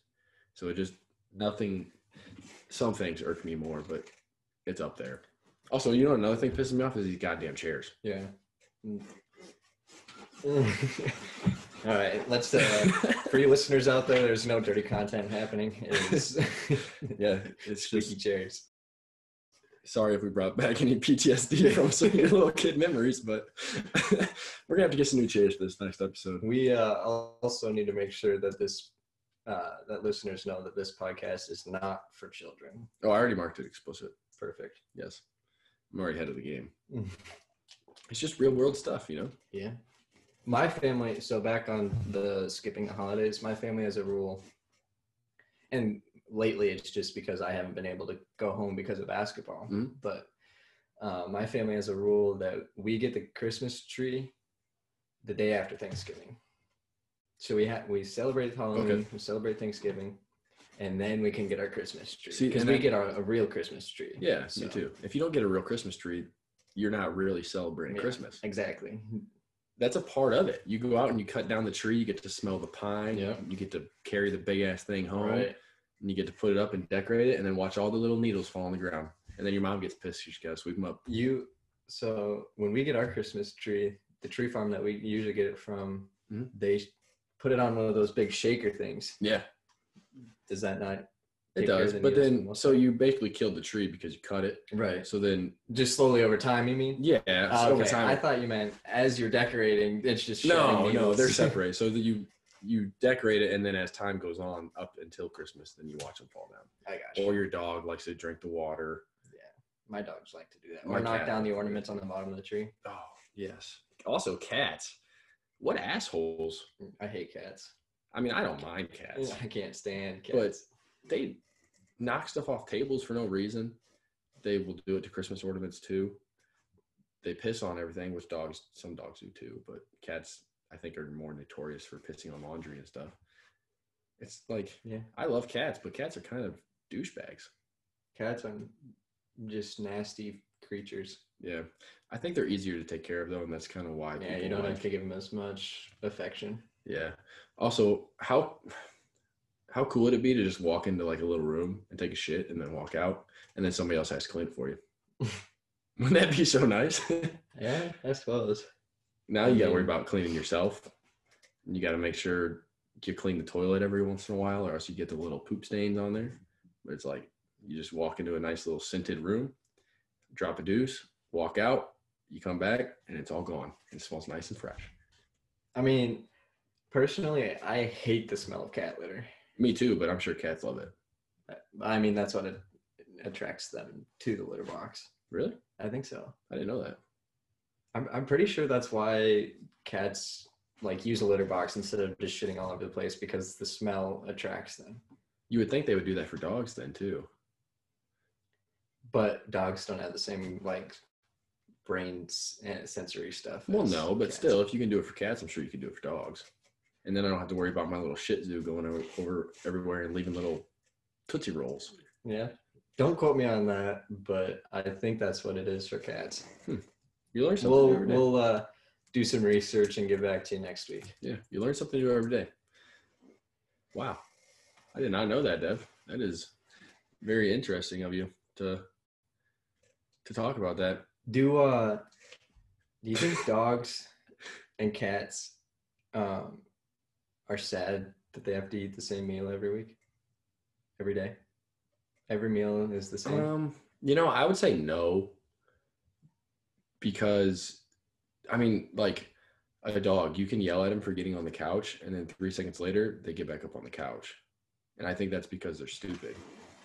So it just nothing. Some things irk me more, but it's up there. Also, you know another thing pisses me off is these goddamn chairs. yeah. All right, let's. Uh, for you listeners out there, there's no dirty content happening. It's Yeah, it's squeaky just chairs. sorry if we brought back any PTSD from some of your little kid memories, but we're gonna have to get some new chairs for this next episode. We uh, also need to make sure that this uh, that listeners know that this podcast is not for children. Oh, I already marked it explicit. Perfect. Yes, I'm already ahead of the game. It's just real world stuff, you know. Yeah. My family. So back on the skipping the holidays, my family has a rule and lately it's just because I haven't been able to go home because of basketball. Mhm. But uh, my family has a rule that we get the Christmas tree the day after Thanksgiving. So we have we celebrate Halloween, Okay. we celebrate Thanksgiving, and then we can get our Christmas tree because we that- get our, a real Christmas tree. Yeah, So- me too. If you don't get a real Christmas tree, you're not really celebrating Yeah, Christmas. Exactly. That's a part of it. You go out and you cut down the tree, you get to smell the pine, Yeah. you get to carry the big ass thing home, Right. and you get to put it up and decorate it, and then watch all the little needles fall on the ground. And then your mom gets pissed. She's got to sweep them up. You so when we get our Christmas tree, the tree farm that we usually get it from, Mhm. they put it on one of those big shaker things. Yeah, Does that not? It take care of does. But needles for the then, so you basically killed the tree because you cut it. right. So then, Just slowly over time, you mean? yeah, Ah, so over time. I thought you meant as you're decorating, it's just no, no, they're separate. So that you you decorate it, and then as time goes on, up until Christmas, then you watch them fall down. I got you. Or your dog likes to drink the water. Yeah, my dogs like to do that. My Or knock cat down the likes to do ornaments on the bottom of the tree. Oh yes. Also, cats. What assholes? I hate cats. I mean, I don't mind cats, I can't stand but cats. They knock stuff off tables for no reason. They will do it to Christmas ornaments too. They piss on everything, which dogs, some dogs do too, but cats, I think, are more notorious for pissing on laundry and stuff. It's like, Yeah. I love cats, but cats are kind of douchebags. Cats are just nasty creatures. Yeah, I think they're easier to take care of though, and that's kind of why. Yeah, you people don't like- have to give them as much affection. Yeah. Also, how how cool would it be to just walk into like a little room and take a shit and then walk out, and then somebody else has to clean it for you? Wouldn't that be so nice? Yeah, I suppose. now you got to worry about cleaning yourself. You got to make sure you clean the toilet every once in a while, or else you get the little poop stains on there. But it's like you just walk into a nice little scented room, drop a deuce, walk out, you come back, and it's all gone. It smells nice and fresh. I mean, personally, I hate the smell of cat litter. Me too, but I'm sure cats love it. I mean, that's what it attracts them to the litter box. Really? I think so. I didn't know that. I'm, I'm pretty sure that's why cats like use a litter box instead of just shitting all over the place because the smell attracts them. You would think they would do that for dogs then too. But dogs don't have the same like brains and eh, sensory stuff. Well, no, but cats. still, if you can do it for cats, I'm sure you can do it for dogs. And then I don't have to worry about my little shit zoo going over, over everywhere and leaving little tootsie rolls. Yeah. Don't quote me on that, but I think that's what it is for cats. You learn something We'll every day. we'll uh, do some research and get back to you next week. yeah, you learn something new every day. Wow, I did not know that, Dev. That is very interesting of you to to talk about that. Do uh do you think dogs and cats um are sad that they have to eat the same meal every week? Every day? Every meal is the same. Um, you know, I would say no because I mean, like a dog, you can yell at him for getting on the couch, and then three seconds later, they get back up on the couch, and I think that's because they're stupid.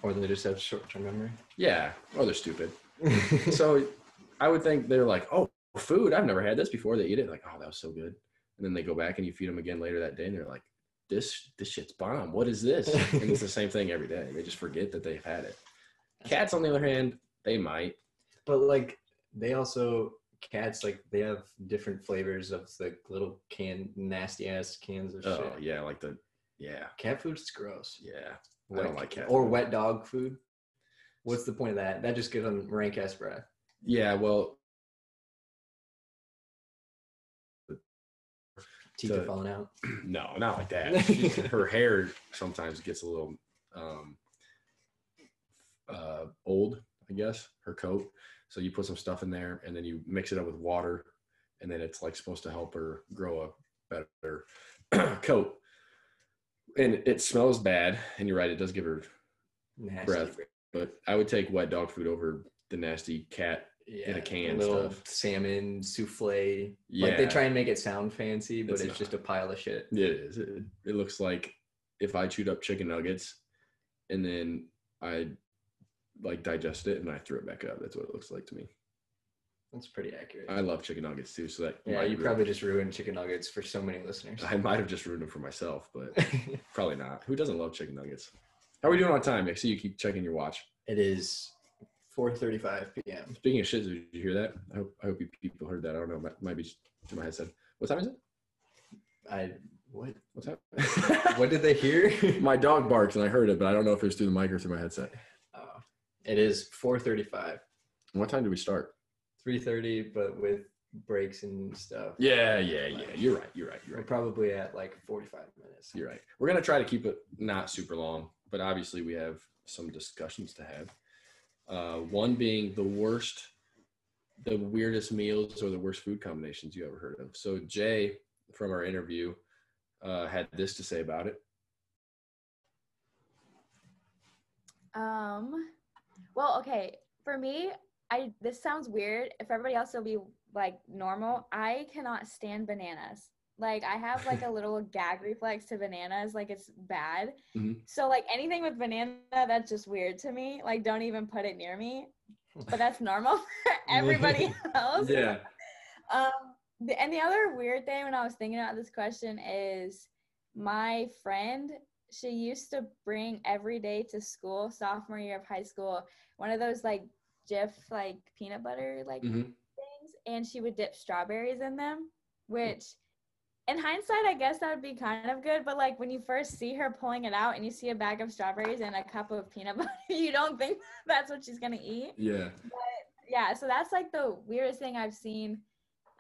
or they just have short term memory. Yeah, or they're stupid. so I would think they're like, oh, food, I've never had this before. They eat it like, oh, that was so good, and then they go back and you feed them again later that day, and they're like, this this shit's bomb. What is this? and it's the same thing every day. They just forget that they've had it. Cats, on the other hand, they might. but like they also cats like they have different flavors of the little can nasty ass cans of Oh shit. yeah, like the yeah Cat food's gross. yeah. I don't like cat or food. wet dog food. What's the point of that? That just gives them rank ass breath. Yeah, well, Teeth are falling out. no, not like that. She- Her hair sometimes gets a little um, uh, old, I guess. Her coat. So you put some stuff in there, and then you mix it up with water, and then it's like supposed to help her grow a better coat. And it smells bad, and you're right, it does give her. Nasty Breath. But I would take wet dog food over the nasty cat. Yeah, a can little stuff. salmon souffle. Yeah, Like they try and make it sound fancy, but It's it's, just a pile of shit. It is. It, it looks like if I chewed up chicken nuggets and then I like digest it and I threw it back up. That's what it looks like to me. That's pretty accurate. I love chicken nuggets too, so that yeah, you be- probably just ruined chicken nuggets for so many listeners. I might have just ruined them for myself, but probably not. Who doesn't love chicken nuggets? How are we doing on time? I see you keep checking your watch. It is 4:35 p.m. Speaking of shit, did you hear that? I hope, I hope you people heard that. I don't know. Might, might be to my headset. What time is it? I what? What's up? What did they hear? my dog barks and I heard it, but I don't know if it was through the mic or through my headset. Oh, it is 4:35. What time do we start? 3:30, but with breaks and stuff. Yeah, yeah, yeah. You're right. You're right. You're We're right. probably at like 45 minutes. You're right. We're gonna try to keep it not super long, but obviously we have some discussions to have. Uh, one being the worst, the weirdest meals or the worst food combinations you ever heard of. So Jae, from our interview, uh, had this to say about it. Um, well, okay. For me, I this sounds weird. If everybody else will be like normal, I cannot stand bananas. Like I have like a little gag reflex to bananas. Like it's bad. Mhm. So like anything with banana, that's just weird to me. Like don't even put it near me. But that's normal for everybody else. Yeah. Um, the, and the other weird thing when I was thinking about this question is my friend, she used to bring every day to school, sophomore year of high school, one of those like Jif like peanut butter like hmm things, and she would dip strawberries in them, which in hindsight, I guess that would be kind of good. But like when you first see her pulling it out and you see a bag of strawberries and a cup of peanut butter, you don't think that's what she's gonna eat Yeah. yeah so that's like the weirdest thing i've seen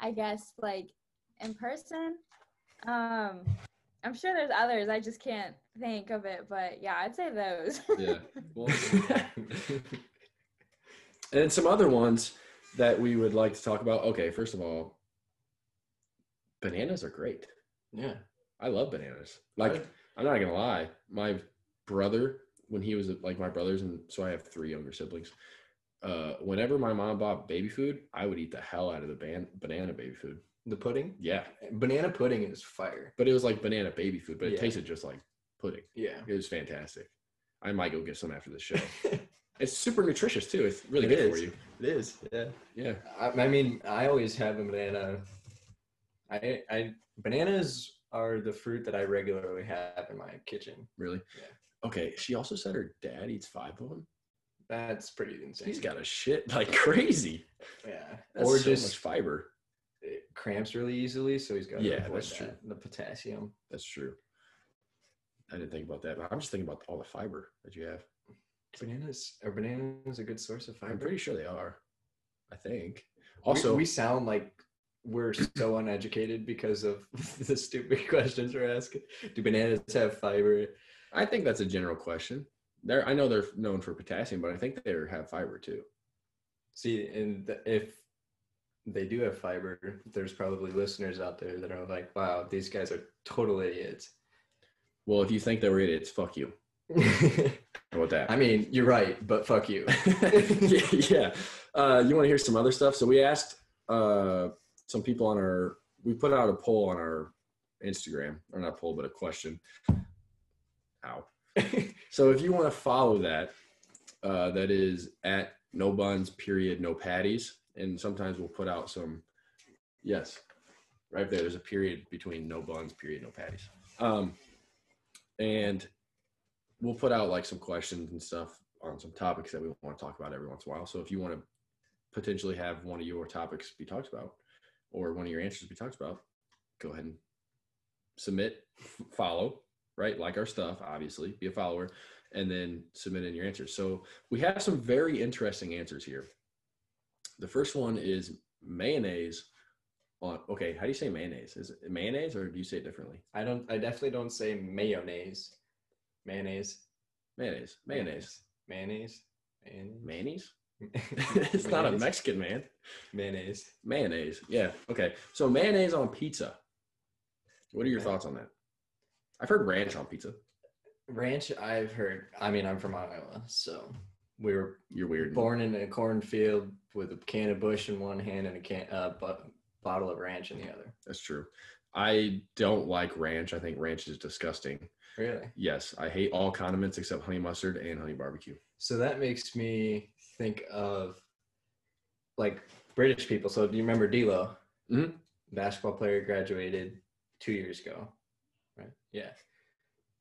i guess like in person um i'm sure there's others i just can't think of it but yeah i'd say those Yeah. Well, and some other ones that we would like to talk about. Okay, first of all, bananas are great. Yeah. I love bananas. Like, I'm not gonna lie, my brother, when he was like my brothers, and so I have three younger siblings. Uh, whenever my mom bought baby food, I would eat the hell out of the ban- banana baby food. The pudding? Yeah, Banana pudding is fire. but it was like banana baby food, but it Yeah. tasted just like pudding. Yeah. It was fantastic. I might go get some after the show. it's super nutritious too. It's really It good for you. It is. Yeah. Yeah. I, I mean, I always have a banana. I I bananas are the fruit that I regularly have in my kitchen. Really? Yeah. Okay. She also said her dad eats five of them. That's pretty insane. He's got a shit like crazy. yeah. That's or so just much fiber. it cramps really easily, so he's got Yeah, that's that, true. The potassium. That's true. I didn't think about that, but I'm just thinking about all the fiber that you have. Bananas are bananas a good source of fiber? I'm pretty sure they are. I think. We- Also, we, sound like we're so uneducated because of the stupid questions we're asking. Do bananas have fiber? I think that's a general question. They're, I know they're known for potassium, but I think they have fiber too. See, and if they do have fiber, there's probably listeners out there that are like, "Wow, these guys are total idiots." Well, if you think they were idiots, fuck you. How about that? I mean, you're right, but fuck you. yeah, yeah. Uh, you want to hear some other stuff? So we asked uh, some people on our. We put out a poll on our Instagram, or not poll, but a question. Ow. So if you want to follow that, uh, that is at no buns period no patties, and sometimes we'll put out some. Yes, right there. There's a period between no buns period no patties. Um, and we'll put out like some questions and stuff on some topics that we want to talk about every once in a while. So if you want to potentially have one of your topics be talked about, or one of your answers we talked about, go ahead and submit, follow, right? Like our stuff, obviously, be a follower, and then submit in your answers. So we have some very interesting answers here. The first one is mayonnaise on. Okay, how do you say mayonnaise? Is it mayonnaise or do you say it differently? I don't. I definitely don't say mayonnaise. Mayonnaise. Mayonnaise. Mayonnaise. Mayonnaise. Mayonnaise. Mayonnaise. Mayonnaise. it's not a Mexican man. Mayonnaise. Mayonnaise. Yeah. Okay. So mayonnaise on pizza. What are your thoughts on that? I've heard ranch on pizza. Ranch. I've heard. I mean, I'm from Iowa, so we were You're weird. born in a cornfield with a can of Busch in one hand and a can, uh, bo- bottle of ranch in the other. That's true. I don't like ranch. I think ranch is disgusting. Really? Yes, I hate all condiments except honey mustard and honey barbecue. So that makes me think of like British people. So do you remember D'Lo? Mhm. Basketball player graduated two years ago, right? Yeah,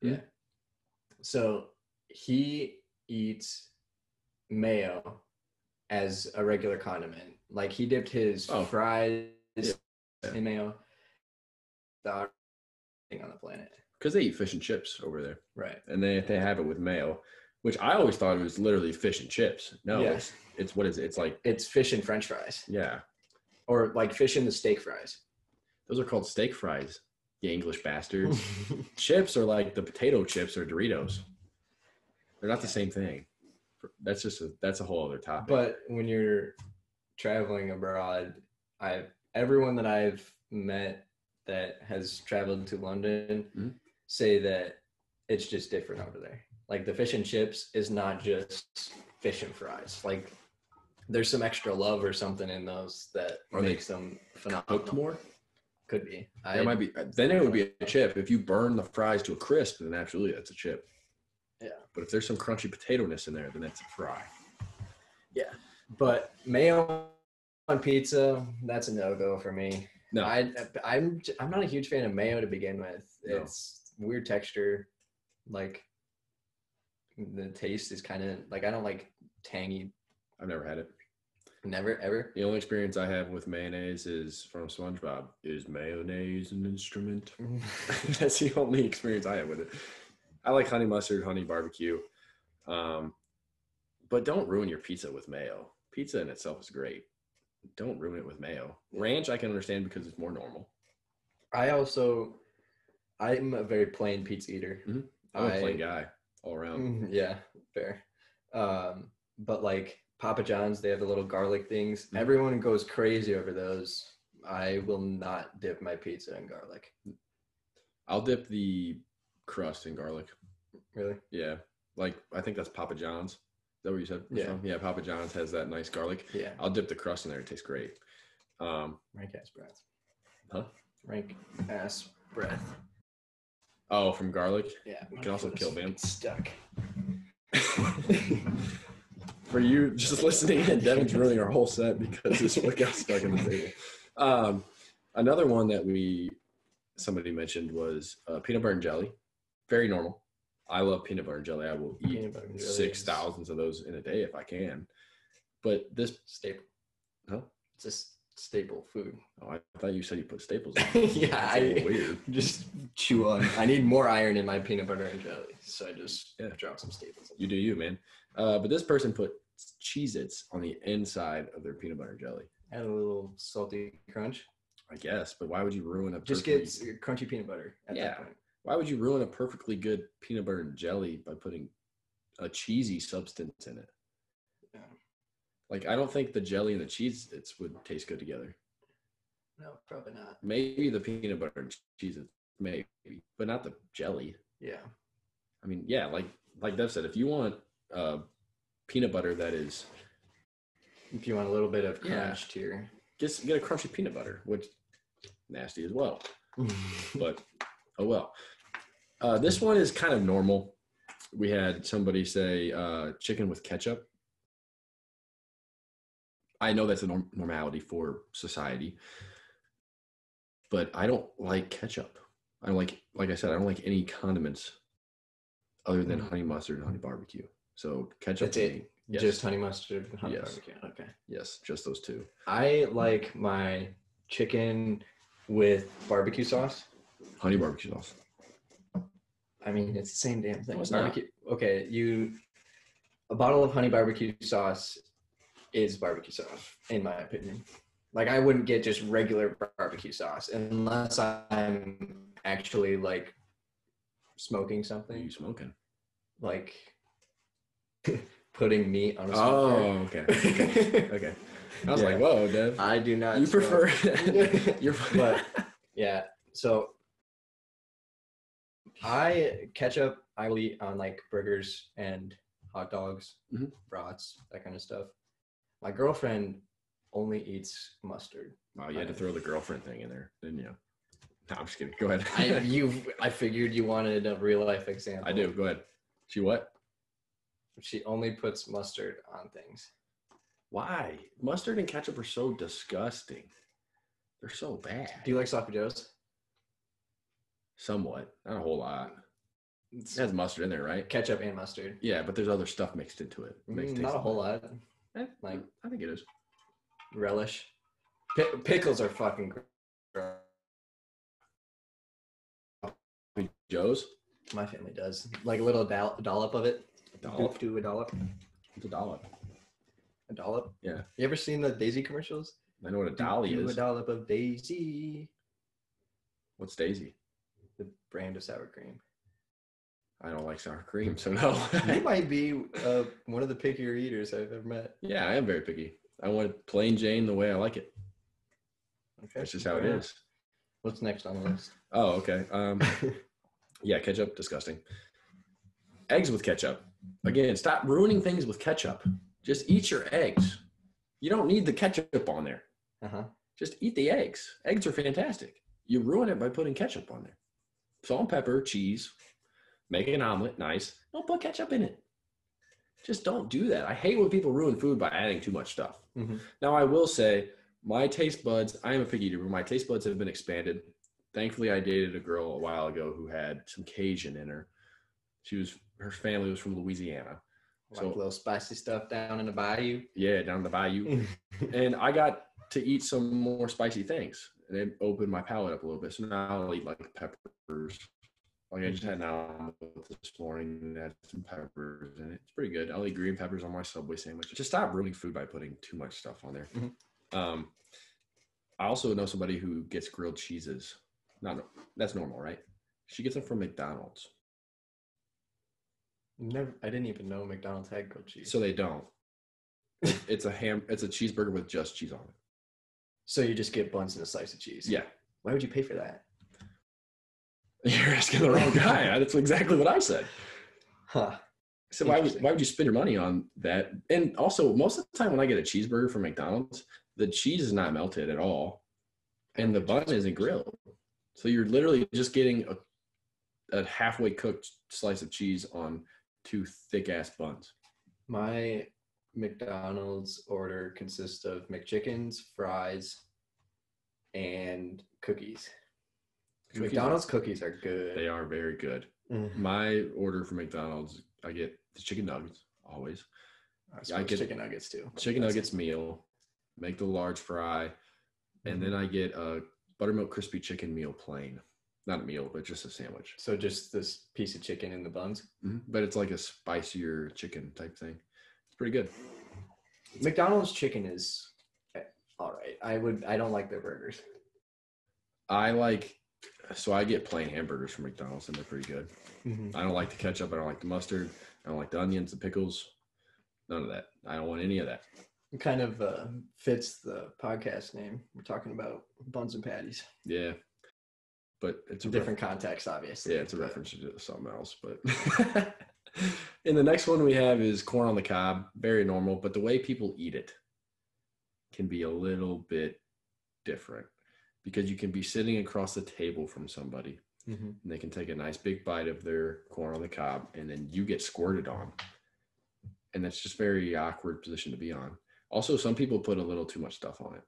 Mhm. yeah. So he eats mayo as a regular condiment. Like he dipped his Oh. fries Yeah. in mayo. The thing on the planet. because they eat fish and chips over there, Right. and they they have it with mayo, which I always thought it was literally fish and chips. No, Yeah. it's it's what is it? It's like It's fish and french fries. yeah, Or like fish and the steak fries. those are called steak fries. You English bastards. chips are like the potato chips or Doritos. They're not the same thing. That's just a that's a whole other topic. But when you're traveling abroad, I've everyone that I've met that has traveled to London Mhm. say that it's just different over there. Like the fish and chips is not just fish and fries. Like there's some extra love or something in those that Are makes them phenomenal. cooked more. Could be. There might be. Then it would be a chip. If you burn the fries to a crisp, then absolutely that's a chip. Yeah. But if there's some crunchy potato-ness in there, then that's a fry. Yeah. But mayo on pizza, that's a no go for me. No, I I'm I'm not a huge fan of mayo to begin with. No. It's weird texture. Like the taste is kind of like I don't like tangy. I've never had it. Never ever. The only experience I have with mayonnaise is from SpongeBob. Is mayonnaise an instrument? That's the only experience I have with it. I like honey mustard, honey barbecue, um, but don't ruin your pizza with mayo. Pizza in itself is great. Don't ruin it with mayo. Ranch I can understand because it's more normal. I also I'm a very plain pizza eater. Mhm. I'm a I- plain guy all around. Mm, yeah, fair. Um, but like Papa John's, they have the little garlic things. Mhm. Everyone goes crazy over those. I will not dip my pizza in garlic. I'll dip the crust in garlic. Really? Yeah, like I think that's Papa John's. Is that what you said? Yeah. Yeah. Papa John's has that nice garlic. Yeah. I'll dip the crust in there. It tastes great. Um, Rank ass breath. Huh? Rank ass breath. Oh, from garlic. Yeah. It can also kill them. Stuck. For you just listening in, Devin's ruining our whole set because his foot got stuck in the table. Um, another one that we somebody mentioned was uh, peanut butter and jelly. Very normal. I love peanut butter and jelly. I will eat Peanut butter and jelly six thousands of those in a day if I can. But this, Staple. huh? It's s- staple food. Oh, I thought you said you put staples. Yeah, That's a little I weird. just chew on. I need more iron in my peanut butter and jelly, so I just Yeah. drop some staples. You do you, man. Uh, but this person put Cheez-Its on the inside of their peanut butter and jelly. Add a little salty crunch. I guess, but why would you ruin a Just get crunchy peanut butter at Yeah. that point. Why would you ruin a perfectly good peanut butter and jelly by putting a cheesy substance in it? Yeah. Like I don't think the jelly and the Cheez-Its would taste good together. No, probably not. Maybe the peanut butter and Cheez-Its maybe, but not the jelly. Yeah. I mean, yeah, like like Dev said, if you want uh, peanut butter that is If you want a little bit of Yeah. crunch to your. just get a crunchy peanut butter, which nasty as well. but oh well. Uh, this one is kind of normal. We had somebody say uh, chicken with ketchup. I know that's a norm- normality for society, but I don't like ketchup. I don't like, like I said, I don't like any condiments other than Mhm. honey mustard and honey barbecue. So ketchup, That's it. Yes. Just honey mustard and honey Yes. barbecue. Okay. yes, just those two. I like my chicken with barbecue sauce. Honey barbecue sauce. I mean, it's the same damn thing. No, it's not. barbecue. Okay, you a bottle of honey barbecue sauce is barbecue sauce, in my opinion. Like I wouldn't get just regular barbecue sauce unless I'm actually like smoking What are something, you smoking? like putting meat on a Oh, smoker. okay. Okay. okay. I was Yeah. like, whoa, Dev. I do not. You smoke. prefer you're but yeah so i ketchup i will eat on like burgers and hot dogs Mhm. brats that kind of stuff my girlfriend only eats mustard Wow, you had to throw the girlfriend thing in there, didn't you? No, I'm just kidding. Go ahead. i you i figured you wanted a real life example I do. Go ahead. She what? she only puts mustard on things Why? Mustard and ketchup are so disgusting. They're so bad. do you like sloppy joes Somewhat, not a whole lot. It has mustard in there, right? ketchup and mustard. Yeah, but there's other stuff mixed into it. Makes Mm, it not a whole lot. Eh, like- I think it is. Relish. Pi- pickles are fucking gross. Joe's. My family does. Like a little doll- dollop of it. Dollop. Do, do a dollop. It's a dollop. A dollop. Yeah. You ever seen the Daisy commercials? I know what a Do- dolly do is. a dollop of Daisy. What's Daisy? The brand of sour cream. I don't like sour cream, so no. you might be uh, one of the pickier eaters I've ever met. yeah, I am very picky. I want plain Jane the way I like it. Okay. That's just how it is. What's next on the list? Oh, okay. Um, yeah, ketchup, disgusting. Eggs with ketchup. Again, stop ruining things with ketchup. Just eat your eggs. You don't need the ketchup on there. Uh-huh. Just eat the eggs. Eggs are fantastic. You ruin it by putting ketchup on there. Salt and pepper, cheese, make an omelet, nice. Don't put ketchup in it. Just don't do that. I hate when people ruin food by adding too much stuff. Mhm. Now, I will say, my taste buds, I am a picky eater, but my taste buds have been expanded. Thankfully, I dated a girl a while ago who had some Cajun in her. She was, her family was from Louisiana. Like So- little spicy stuff down in the bayou. Yeah, down the bayou. and I got to eat some more spicy things, and it opened my palate up a little bit. So now I'll eat like peppers. Like I just had an omelet this morning and had some peppers in it. It's pretty good. I'll eat green peppers on my Subway sandwich. Just stop ruining food by putting too much stuff on there. Mhm. Um, I also know somebody who gets grilled cheeses. Not that's normal, right? She gets them from McDonald's, Never. I didn't even know McDonald's had grilled cheese. so they don't. It's a ham. It's a cheeseburger with just cheese on it. So you just get buns and a slice of cheese. Yeah, Why would you pay for that? You're asking the wrong guy. That's exactly what I said. Huh. So why would, why would you spend your money on that? And also, most of the time when I get a cheeseburger from McDonald's, the cheese is not melted at all, and the bun isn't grilled. So you're literally just getting a, a halfway cooked slice of cheese on two thick ass buns. My McDonald's order consists of McChickens, fries, and cookies. Cookies McDonald's cookies are good. They are very good. Mhm. My order for McDonald's, I get the chicken nuggets always, I, I get- chicken nuggets too. chicken That's- nuggets meal, make the large fry, and then I get a buttermilk crispy chicken meal plain. Not a meal, but just a sandwich. So just this piece of chicken in the buns. Mhm. But it's like a spicier chicken type thing. It's pretty good. McDonald's chicken is eh, all right. I would. I don't like their burgers. I like, so I get plain hamburgers from McDonald's and they're pretty good. I don't like the ketchup. I don't like the mustard. I don't like the onions, the pickles. None of that. I don't want any of that. It kind of uh, fits the podcast name. We're talking about buns and patties. Yeah. But it's a different context, obviously. Yeah, it's a but- reference to something else. But and the next one we have is corn on the cob. Very normal, but the way people eat it can be a little bit different because you can be sitting across the table from somebody Mhm. and they can take a nice big bite of their corn on the cob and then you get squirted on. And that's just very awkward position to be on. Also, some people put a little too much stuff on it.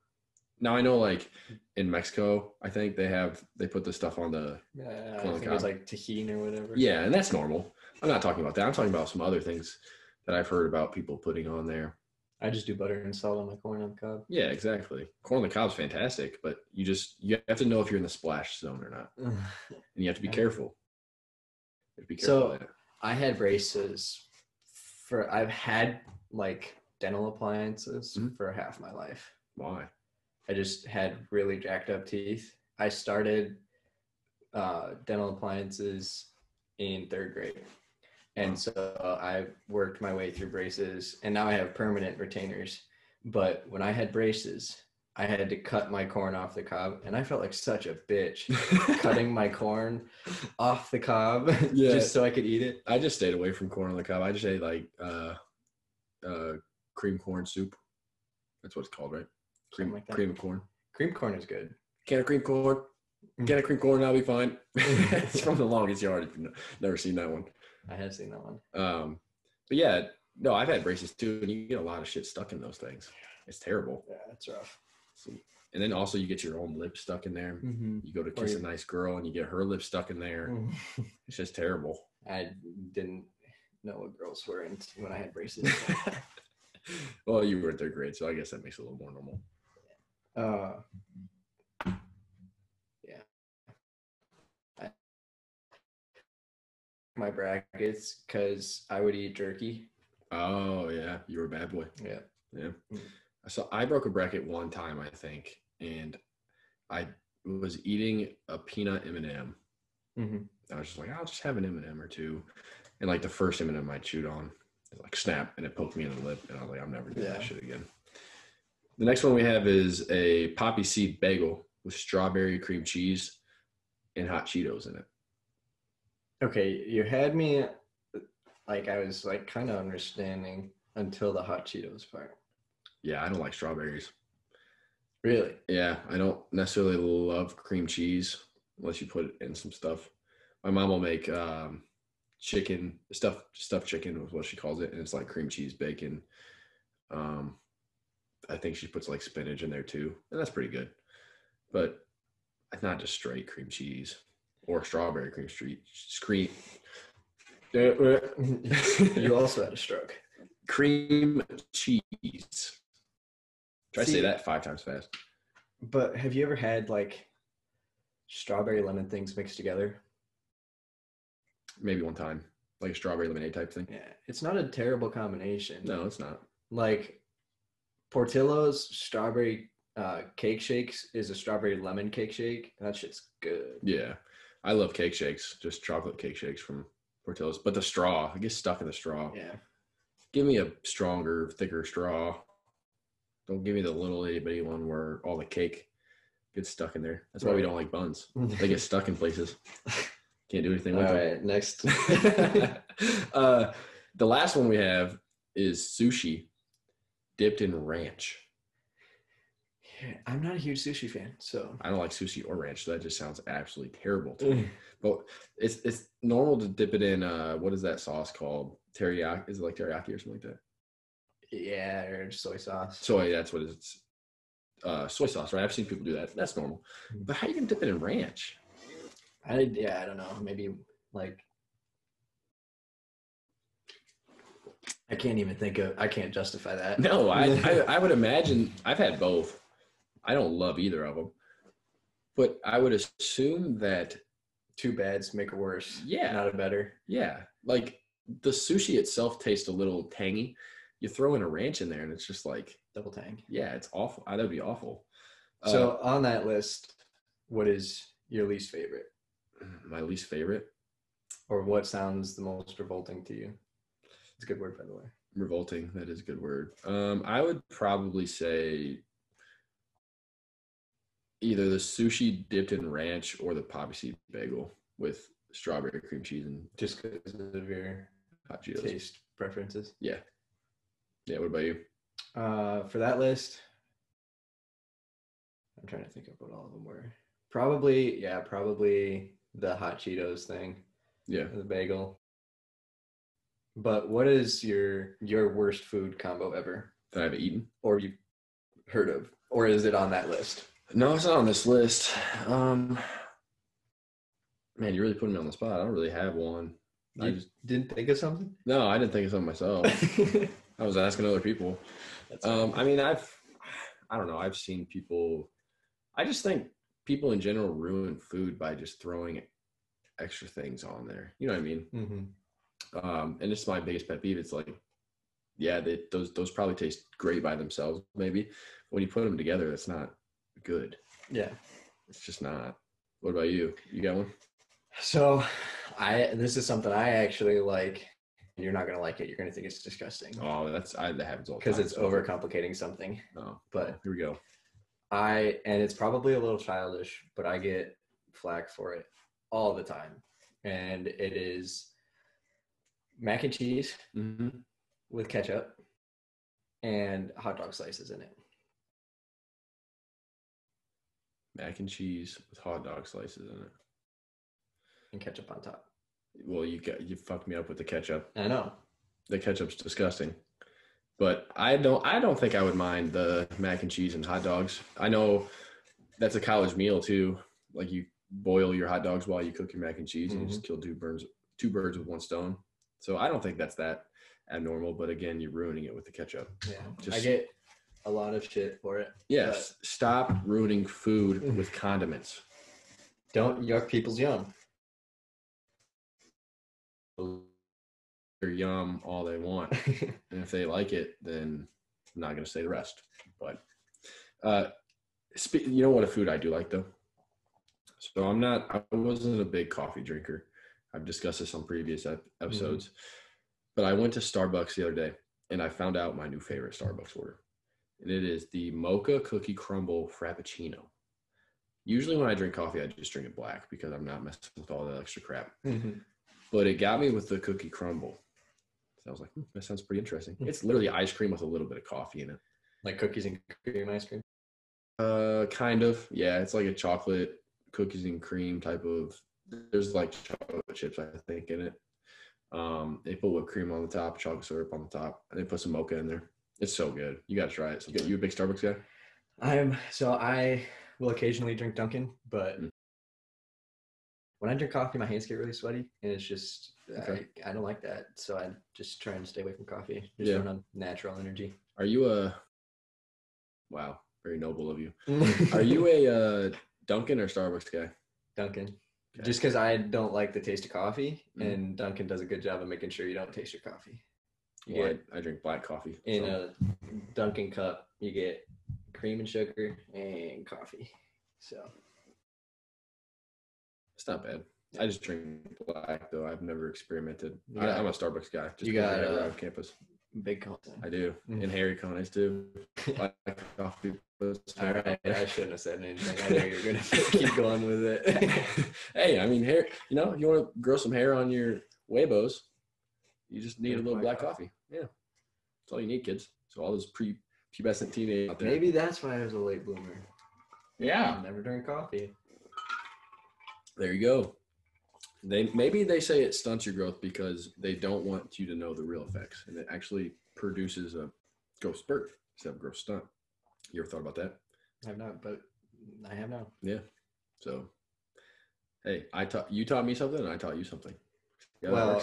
Now I know like in Mexico, I think they have they put the stuff on the Yeah, I Corn on think cob. like tahini or whatever. yeah, and that's normal. I'm not talking about that. I'm talking about some other things that I've heard about people putting on there. I just do butter and salt on my corn on the cob. Yeah, exactly. Corn on the cob's fantastic, but you just you have to know if you're in the splash zone or not, and you have to be careful. To be So- careful. that. I had braces for I've had like dental appliances Mhm. for half my life. why? I just had really jacked up teeth. I started uh, dental appliances in third grade. And so I worked my way through braces and now I have permanent retainers. But when I had braces, I had to cut my corn off the cob and I felt like such a bitch cutting my corn off the cob Yeah. just so I could eat it. I just stayed away from corn on the cob. I just ate like uh, uh, cream corn soup. That's what it's called, right? Cream like cream of corn. Cream corn is good. Can of cream corn. Can of cream corn. I'll be fine. it's from the longest yard. If you've never seen that one. I have seen that one. Um, but yeah, no, I've had braces too, and you get a lot of shit stuck in those things. It's terrible. Yeah, that's rough. So- and then also you get your own lip stuck in there. Mm-hmm. You go to kiss you- a nice girl and you get her lip stuck in there. It's just terrible. I didn't know what girls were in when I had braces. well, you were in third grade, so I guess that makes it a little more normal. uh, yeah. I, my brackets because I would eat jerky. Oh yeah, you were a bad boy. Yeah. Yeah. Mm. So I broke a bracket one time, I think, and I was eating a peanut M and m Mm-hmm. I was just like, I'll just have an M and m or two, and like the first M&M m I chewed on, it like snap, and it poked me in the lip, and I was like, I'm never doing that shit again. The next one we have is a poppy seed bagel with strawberry cream cheese and hot Cheetos in it. Okay, you had me like I was like kind of understanding until the hot Cheetos part. Yeah, I don't like strawberries. Really? Yeah, I don't necessarily love cream cheese unless you put it in some stuff. My mom will make um, chicken stuff, stuffed chicken was what she calls it, and it's like cream cheese, bacon. Um, I think she puts like spinach in there too, and that's pretty good. But it's not just straight cream cheese or strawberry cream street screen. you also had a stroke. cream cheese. Try to say that five times fast. But have you ever had like strawberry lemon things mixed together? Maybe one time, like a strawberry lemonade type thing. Yeah, it's not a terrible combination. No, it's not. Like Portillo's strawberry uh, cake shakes is a strawberry lemon cake shake. That shit's good. Yeah, I love cake shakes, just chocolate cake shakes from Portillo's. But the straw, it gets stuck in the straw. Yeah. Give me a stronger, thicker straw. Don't give me the little itty bitty one where all the cake gets stuck in there. That's why we don't like buns. They get stuck in places. Can't do anything All with right, next. them. uh, the last one we have is sushi dipped in ranch. I'm not a huge sushi fan, so I don't like sushi or ranch, so that just sounds absolutely terrible to me. But it's it's normal to dip it in. Uh, what is that sauce called? Teriyaki? Is it like teriyaki or something like that? yeah, or soy sauce. Soy. That's what it's. Uh, soy sauce, right? I've seen people do that. That's normal. But how you gonna dip it in ranch? I yeah, I don't know. Maybe like I can't even think of. I can't justify that. No, I, I I would imagine. I've had both. I don't love either of them, but I would assume that two bads make it worse. Yeah. not a better. yeah, like the sushi itself tastes a little tangy. You throw in a ranch in there, and it's just like Double tang. yeah, it's awful. Uh, That'd be awful. Uh, So on that list, what is your least favorite, my least favorite or what sounds the most revolting to you? It's a good word, by the way. revolting that is a good word um i would probably say either the sushi dipped in ranch or the poppy seed bagel with strawberry cream cheese and Just because of your hot cheetos taste preferences. yeah yeah what about you Uh, for that list, I'm trying to think of what all of them were. Probably, yeah, probably the hot Cheetos thing, yeah the bagel. But what is your your worst food combo ever, that i've eaten or you've heard of, or is it on that list? No it's not on this list um man you're really putting me on the spot i don't really have one i You just didn't think of something. no i didn't think of something myself i was asking other people Um, I mean, I've, I don't know, I've seen people. I just think people in general ruin food by just throwing extra things on there. You know what I mean? hmm Um, and it's my biggest pet peeve. It's like, yeah, they, those those probably taste great by themselves, maybe. When you put them together, it's not good. Yeah. It's just not. What about you? You got one? So, I this is something I actually like. You're not gonna like it. You're gonna think it's disgusting Oh, that's I that happens all because it's overcomplicating something. Oh, But here we go. I and it's probably a little childish, but I get flack for it all the time. And it is mac and cheese hmm with ketchup and hot dog slices in it. Mac and cheese with hot dog slices in it. And ketchup on top. Well, you got you fucked me up with the ketchup. I know. the ketchup's disgusting. But I don't I don't think I would mind the mac and cheese and hot dogs. I know that's a college meal too. Like you boil your hot dogs while you cook your mac and cheese and you just mm-hmm. kill two birds two birds with one stone. So I don't think that's that abnormal. But again, you're ruining it with the ketchup. Yeah, I get a lot of shit for it. Yes, stop ruining food Mhm. with condiments. Don't yuck people's yum. They're yum all they want. and if they like it, then I'm not going to say the rest. But uh, spe- you know what a food I do like though. So I'm not. I wasn't a big coffee drinker. I've discussed this on previous ep- episodes. But I went to Starbucks the other day and I found out my new favorite Starbucks order, and it is the mocha cookie crumble frappuccino. Usually when I drink coffee, I just drink it black because I'm not messing with all the extra crap. But it got me with the cookie crumble. So I was like, hmm, that sounds pretty interesting. Hmm. It's literally ice cream with a little bit of coffee in it. like cookies and cream ice cream. Uh, kind of. Yeah, it's like a chocolate cookies and cream type of. There's like chocolate chips, I think, in it. Um, they put whipped cream on the top, chocolate syrup on the top, and they put some mocha in there. It's so good. You gotta try it. So you a big Starbucks guy? I'm so I will occasionally drink Dunkin', but Mm. when I drink coffee, my hands get really sweaty, and it's just Okay. I, I don't like that. So I just try and stay away from coffee. Just Yeah. run on natural energy. Are you a? Wow, very noble of you. Are you a uh, Dunkin' or Starbucks guy? Dunkin'? Okay. Just because I don't like the taste of coffee, Mhm. and Dunkin' does a good job of making sure you don't taste your coffee. You Well, get I, I drink black coffee. in so- a Dunkin' cup, you get cream and sugar and coffee. So It's not bad. I just drink black though. I've never experimented. You I, got- I'm a Starbucks guy. Just you got, uh, have campus. big content. I do. Mhm. And Harry Connies too. Black coffee. All right, I shouldn't have said anything. I know you're gonna keep going with it. hey, I mean hair. You know, if you want to grow some hair on your Weibos, you just need a little black coffee. Yeah, that's all you need, kids. So all those pre-pubescent teenagers out there. Maybe that's why I was a late bloomer. Yeah. I Never drink coffee. There you go. They maybe they say it stunts your growth because they don't want you to know the real effects, and it actually produces a growth spurt instead of a growth stunt. You ever thought about that? I have not, but I have now. Yeah. So, hey, I taught you taught me something, and I taught you something. Yeah, well.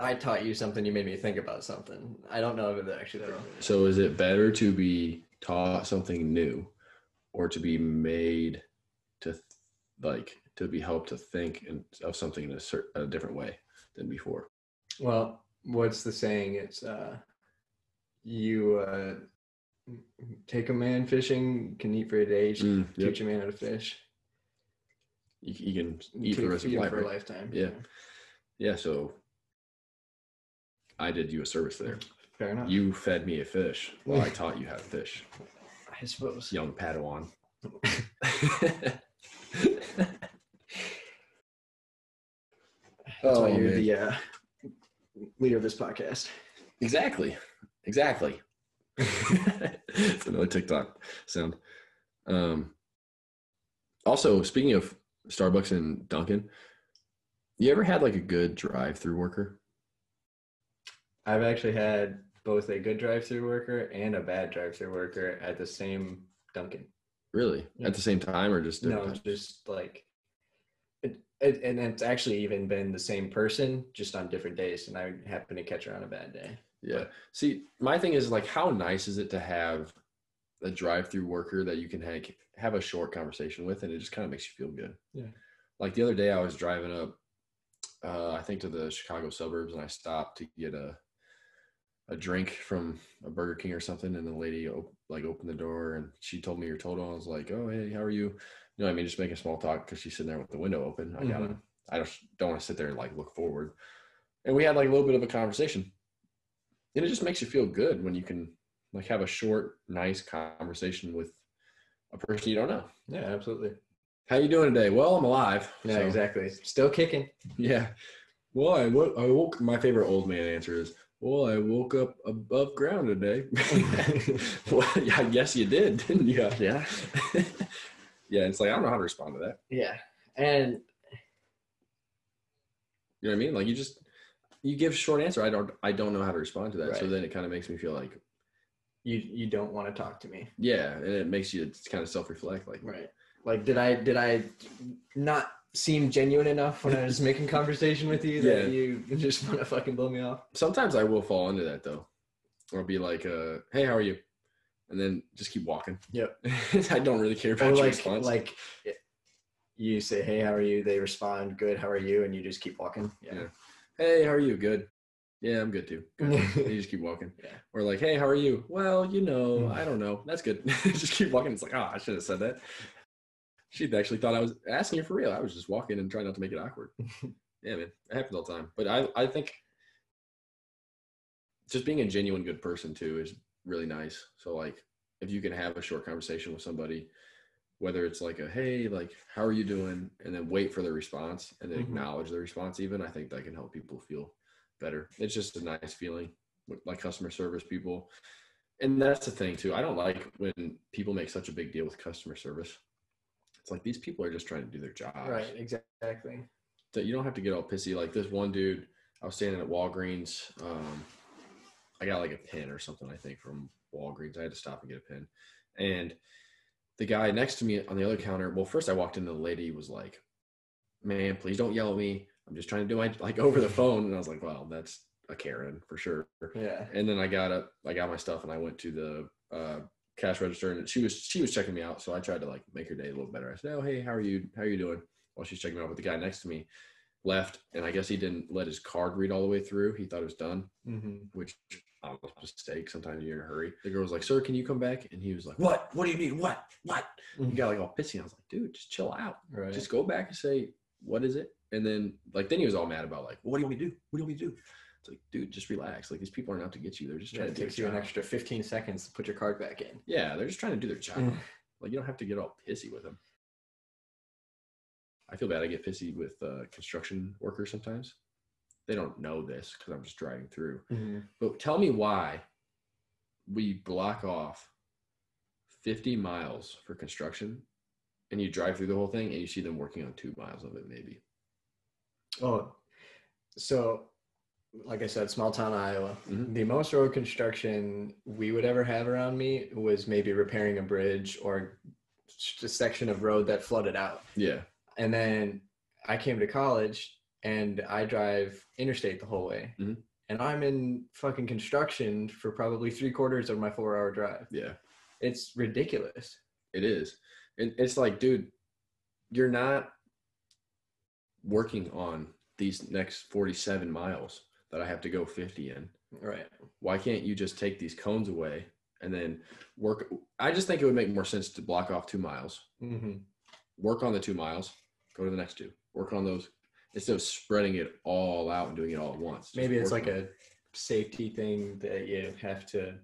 I taught you something. You made me think about something. I don't know if it actually. though. So is it better to be taught something new, or to be made to th- like to be helped to think and of something in a, cer- a different way than before? Well, what's the saying? It's uh, you uh, take a man fishing, can eat for a day, Mm, yep. teach a man how to fish. You, you can eat for the rest of your life. for a right? lifetime. Yeah. Yeah. So I did you a service there. Fair enough. You fed me a fish while I taught you how to fish. I suppose. Young Padawan. That's why Oh, you're man. the uh, leader of this podcast. Exactly. Exactly. it's another TikTok sound. Um, also, speaking of Starbucks and Dunkin', you ever had like a good drive-through worker? I've actually had both a good drive-through worker and a bad drive-through worker at the same Dunkin'. Really? Yeah. At the same time, or just No, times? just like it, it, and it's actually even been the same person, just on different days, and I happen to catch her on a bad day. Yeah. See, my thing is like, how nice is it to have a drive-through worker that you can have, have a short conversation with, and it just kind of makes you feel good. Yeah. Like the other day, I was driving up, uh, I think to the Chicago suburbs, and I stopped to get a a drink from a Burger King or something, and the lady op- like opened the door, and she told me your total. I was like, "Oh, hey, how are you?" You know, what I mean, just making small talk because she's sitting there with the window open. I gotta, Mhm. I just don't want to sit there and like look forward. And we had like a little bit of a conversation and it just makes you feel good when you can like have a short nice conversation with a person you don't know Yeah, absolutely. how you doing today well i'm alive Yeah, So, exactly. Still kicking. yeah well I, wo- I woke my favorite old man answer is well i woke up above ground today. Well yeah, i guess you did didn't you Yeah. yeah it's like i don't know how to respond to that. Yeah, and you know what i mean? Like you just you give short answer. I don't i don't know how to respond to that. So then it kind of makes me feel like you you don't want to talk to me. yeah and it makes you kind of self-reflect like Right. Like did I did I not seem genuine enough when I was making conversation with you that Yeah. you just want to fucking blow me off. Sometimes I will fall into that though. I'll be like, uh, "Hey, how are you?" And then just keep walking. Yep. I don't really care Or about your like response. like you say, "Hey, how are you?" They respond, "Good. How are you?" And you just keep walking. Yeah. hey, how are you? Good. Yeah, I'm good too. Good. you just keep walking. Yeah. Or like, hey, how are you? Well, you know, Mm. I don't know. That's good. just keep walking. It's like, oh, I should have said that. She actually thought I was asking her for real. I was just walking and trying not to make it awkward. yeah, man, it happens all the time. But I, I think just being a genuine good person too is really nice. So like, if you can have a short conversation with somebody, whether it's like a hey, like how are you doing, and then wait for the response and then Mhm. acknowledge the response, even I think that can help people feel better. It's just a nice feeling, with, like customer service people. And that's the thing too. I don't like when people make such a big deal with customer service. It's like these people are just trying to do their job. Right. Exactly. That you don't have to get all pissy. Like this one dude, I was standing at Walgreens. Um, I got like a pin or something, I think, from Walgreens. I had to stop and get a pin. And the guy next to me on the other counter, well, first I walked in, the lady was like, Man, please don't yell at me. I'm just trying to do my like over the phone. And I was like, Well, that's a Karen for sure. Yeah. And then I got up, I got my stuff, and I went to the uh, cash register, and she was she was checking me out. So I tried to like make her day a little better. I said, "Oh, hey, how are you? How are you doing?" While she's checking me out, but the guy next to me left, and I guess he didn't let his card read all the way through. He thought it was done, Mm-hmm. which I was a mistake. Sometimes you're in a hurry. The girl was like, "Sir, can you come back?" And he was like, "What? What do you need? What? What?" He got like all pissy. I was like, "Dude, just chill out. Right. Just go back and say what is it?" And then like then he was all mad about like, "What do you want me to do? What do you want me to do?" It's like, dude, just relax. Like these people aren't out to get you. They're just trying it to take you an extra 15 seconds to put your card back in. Yeah, they're just trying to do their job. Mm. Like you don't have to get all pissy with them. I feel bad. I get pissy with uh, construction workers sometimes. They don't know this because I'm just driving through. But tell me why we block off 50 miles for construction, and you drive through the whole thing, and you see them working on two miles of it, maybe. Oh, so like I said, small town Iowa. Mhm. The most road construction we would ever have around me was maybe repairing a bridge or a section of road that flooded out. Yeah, And then I came to college and I drive interstate the whole way. Mhm. And I'm in fucking construction for probably three quarters of my four hour drive. yeah. It's ridiculous. It is. And it's like, dude, you're not working on these next 47 miles that I have to go 50 in. Right. Why can't you just take these cones away and then work? I just think it would make more sense to block off two miles, Mm-hmm. work on the two miles, go to the next two, work on those instead of spreading it all out and doing it all at once. Maybe it's like on a safety thing that you have to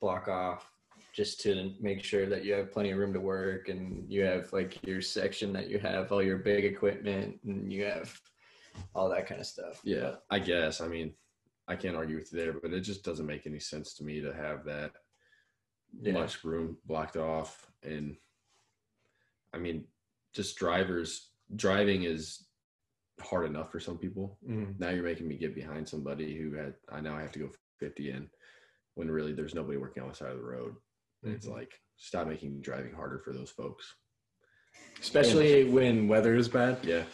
block off just to make sure that you have plenty of room to work and you have like your section that you have all your big equipment and you have all that kind of stuff. Yeah, I guess. I mean, I can't argue with you there, but it just doesn't make any sense to me to have that Yeah. much room blocked off. And I mean, just drivers driving is hard enough for some people. Mhm. Now you're making me get behind somebody who had I now have to go 50 in when really there's nobody working on the side of the road. And It's like stop making driving harder for those folks. Especially when weather is bad. Yeah,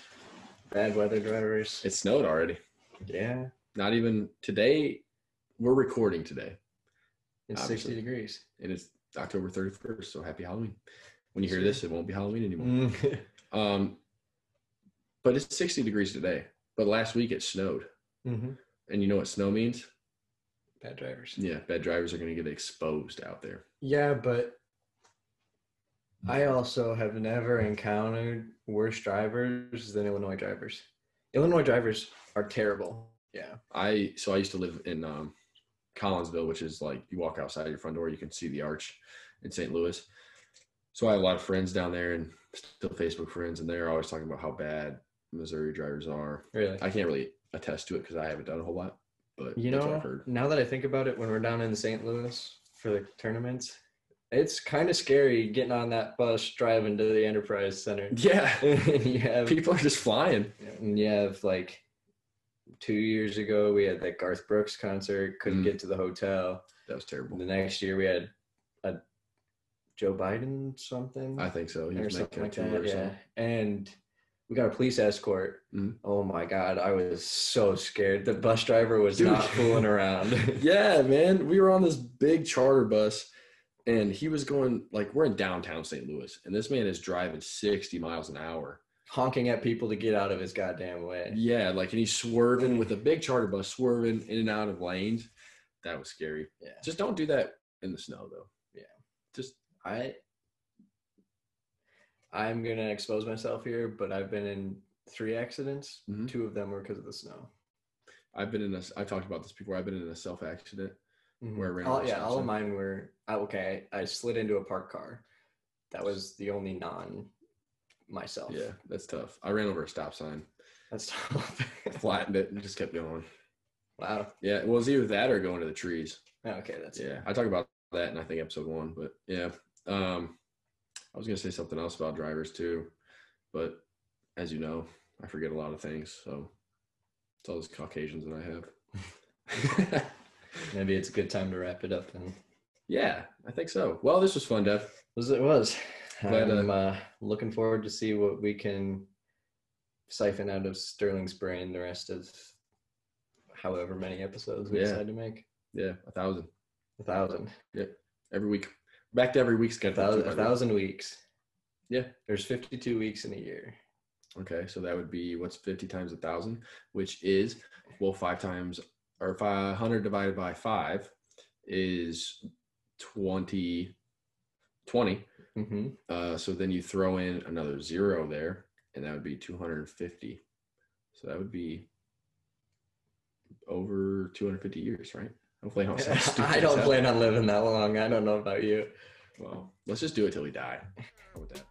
Bad weather drivers. it snowed already. yeah. Not even today. We're recording today. It's Obviously. 60 degrees. and it's October 31st. So happy Halloween. When you hear this, it won't be Halloween anymore. Mm. Um, but it's 60 degrees today. But last week it snowed. Mm-hmm. And you know what snow means? Bad drivers. Yeah, bad drivers are going to get exposed out there. Yeah, but I also have never encountered worse drivers than Illinois drivers. Illinois drivers are terrible. Yeah. I so I used to live in um, Collinsville, which is like you walk outside your front door, you can see the arch in St. Louis. So I have a lot of friends down there and still Facebook friends, and they're always talking about how bad Missouri drivers are. Really. I can't really attest to it because I haven't done a whole lot, but You know, now that I think about it, when we're down in St. Louis for the tournaments, it's kind of scary getting on that bus driving to the Enterprise Center. Yeah, you have people are just flying. and you have like two years ago we had that Garth Brooks concert, couldn't Mm. get to the hotel. That was terrible. The next year we had a Joe Biden something I think so. He or was something like that. or Yeah, something. and we got a police escort. Mhm. Oh my god, I was so scared. The bus driver was Dude. not fooling around. yeah, man. We were on this big charter bus and he was going like we're in downtown St. Louis and this man is driving 60 miles an hour. Honking at people to get out of his goddamn way. Yeah, like and he's swerving with a big charter bus swerving in and out of lanes. That was scary. Yeah. Just don't do that in the snow though. Yeah. Just I I'm gonna expose myself here, but I've been in three accidents. Mhm. Two of them were because of the snow. I've been in a I've talked about this before. I've been in a self accident. Where I ran all, yeah, all of mine were I- okay. I slid into a parked car. That was the only non myself. Yeah, that's tough. I ran over a stop sign, that's tough. flattened it, and just kept going. wow. Yeah, well, it was either that or going to the trees. Okay, that's Yeah, I talk about that in I think episode one, but yeah. Um, I was gonna say something else about drivers too, but as you know, I forget a lot of things. So it's all those Caucasians that I have. Maybe it's a good time to wrap it up then. Yeah, I think so. Well, this was fun, Dev. It was. Glad, I'm uh, looking forward to see what we can siphon out of Sterling's brain the rest of however many episodes we Yeah. decide to make. Yeah, a thousand A thousand. Yeah, every week. Back to every week A thousand, a by the way. thousand weeks. Yeah. There's 52 weeks in a year. Okay, so that would be what's 50 times a thousand, which is well, five times or 500 divided by five is 20. 20. Mm-hmm. Uh, so then you throw in another zero there, and that would be 250. So that would be over 250 years, right? Hopefully, I don't, I don't plan on living that long. I don't know about you. Well, let's just do it till we die. How about that?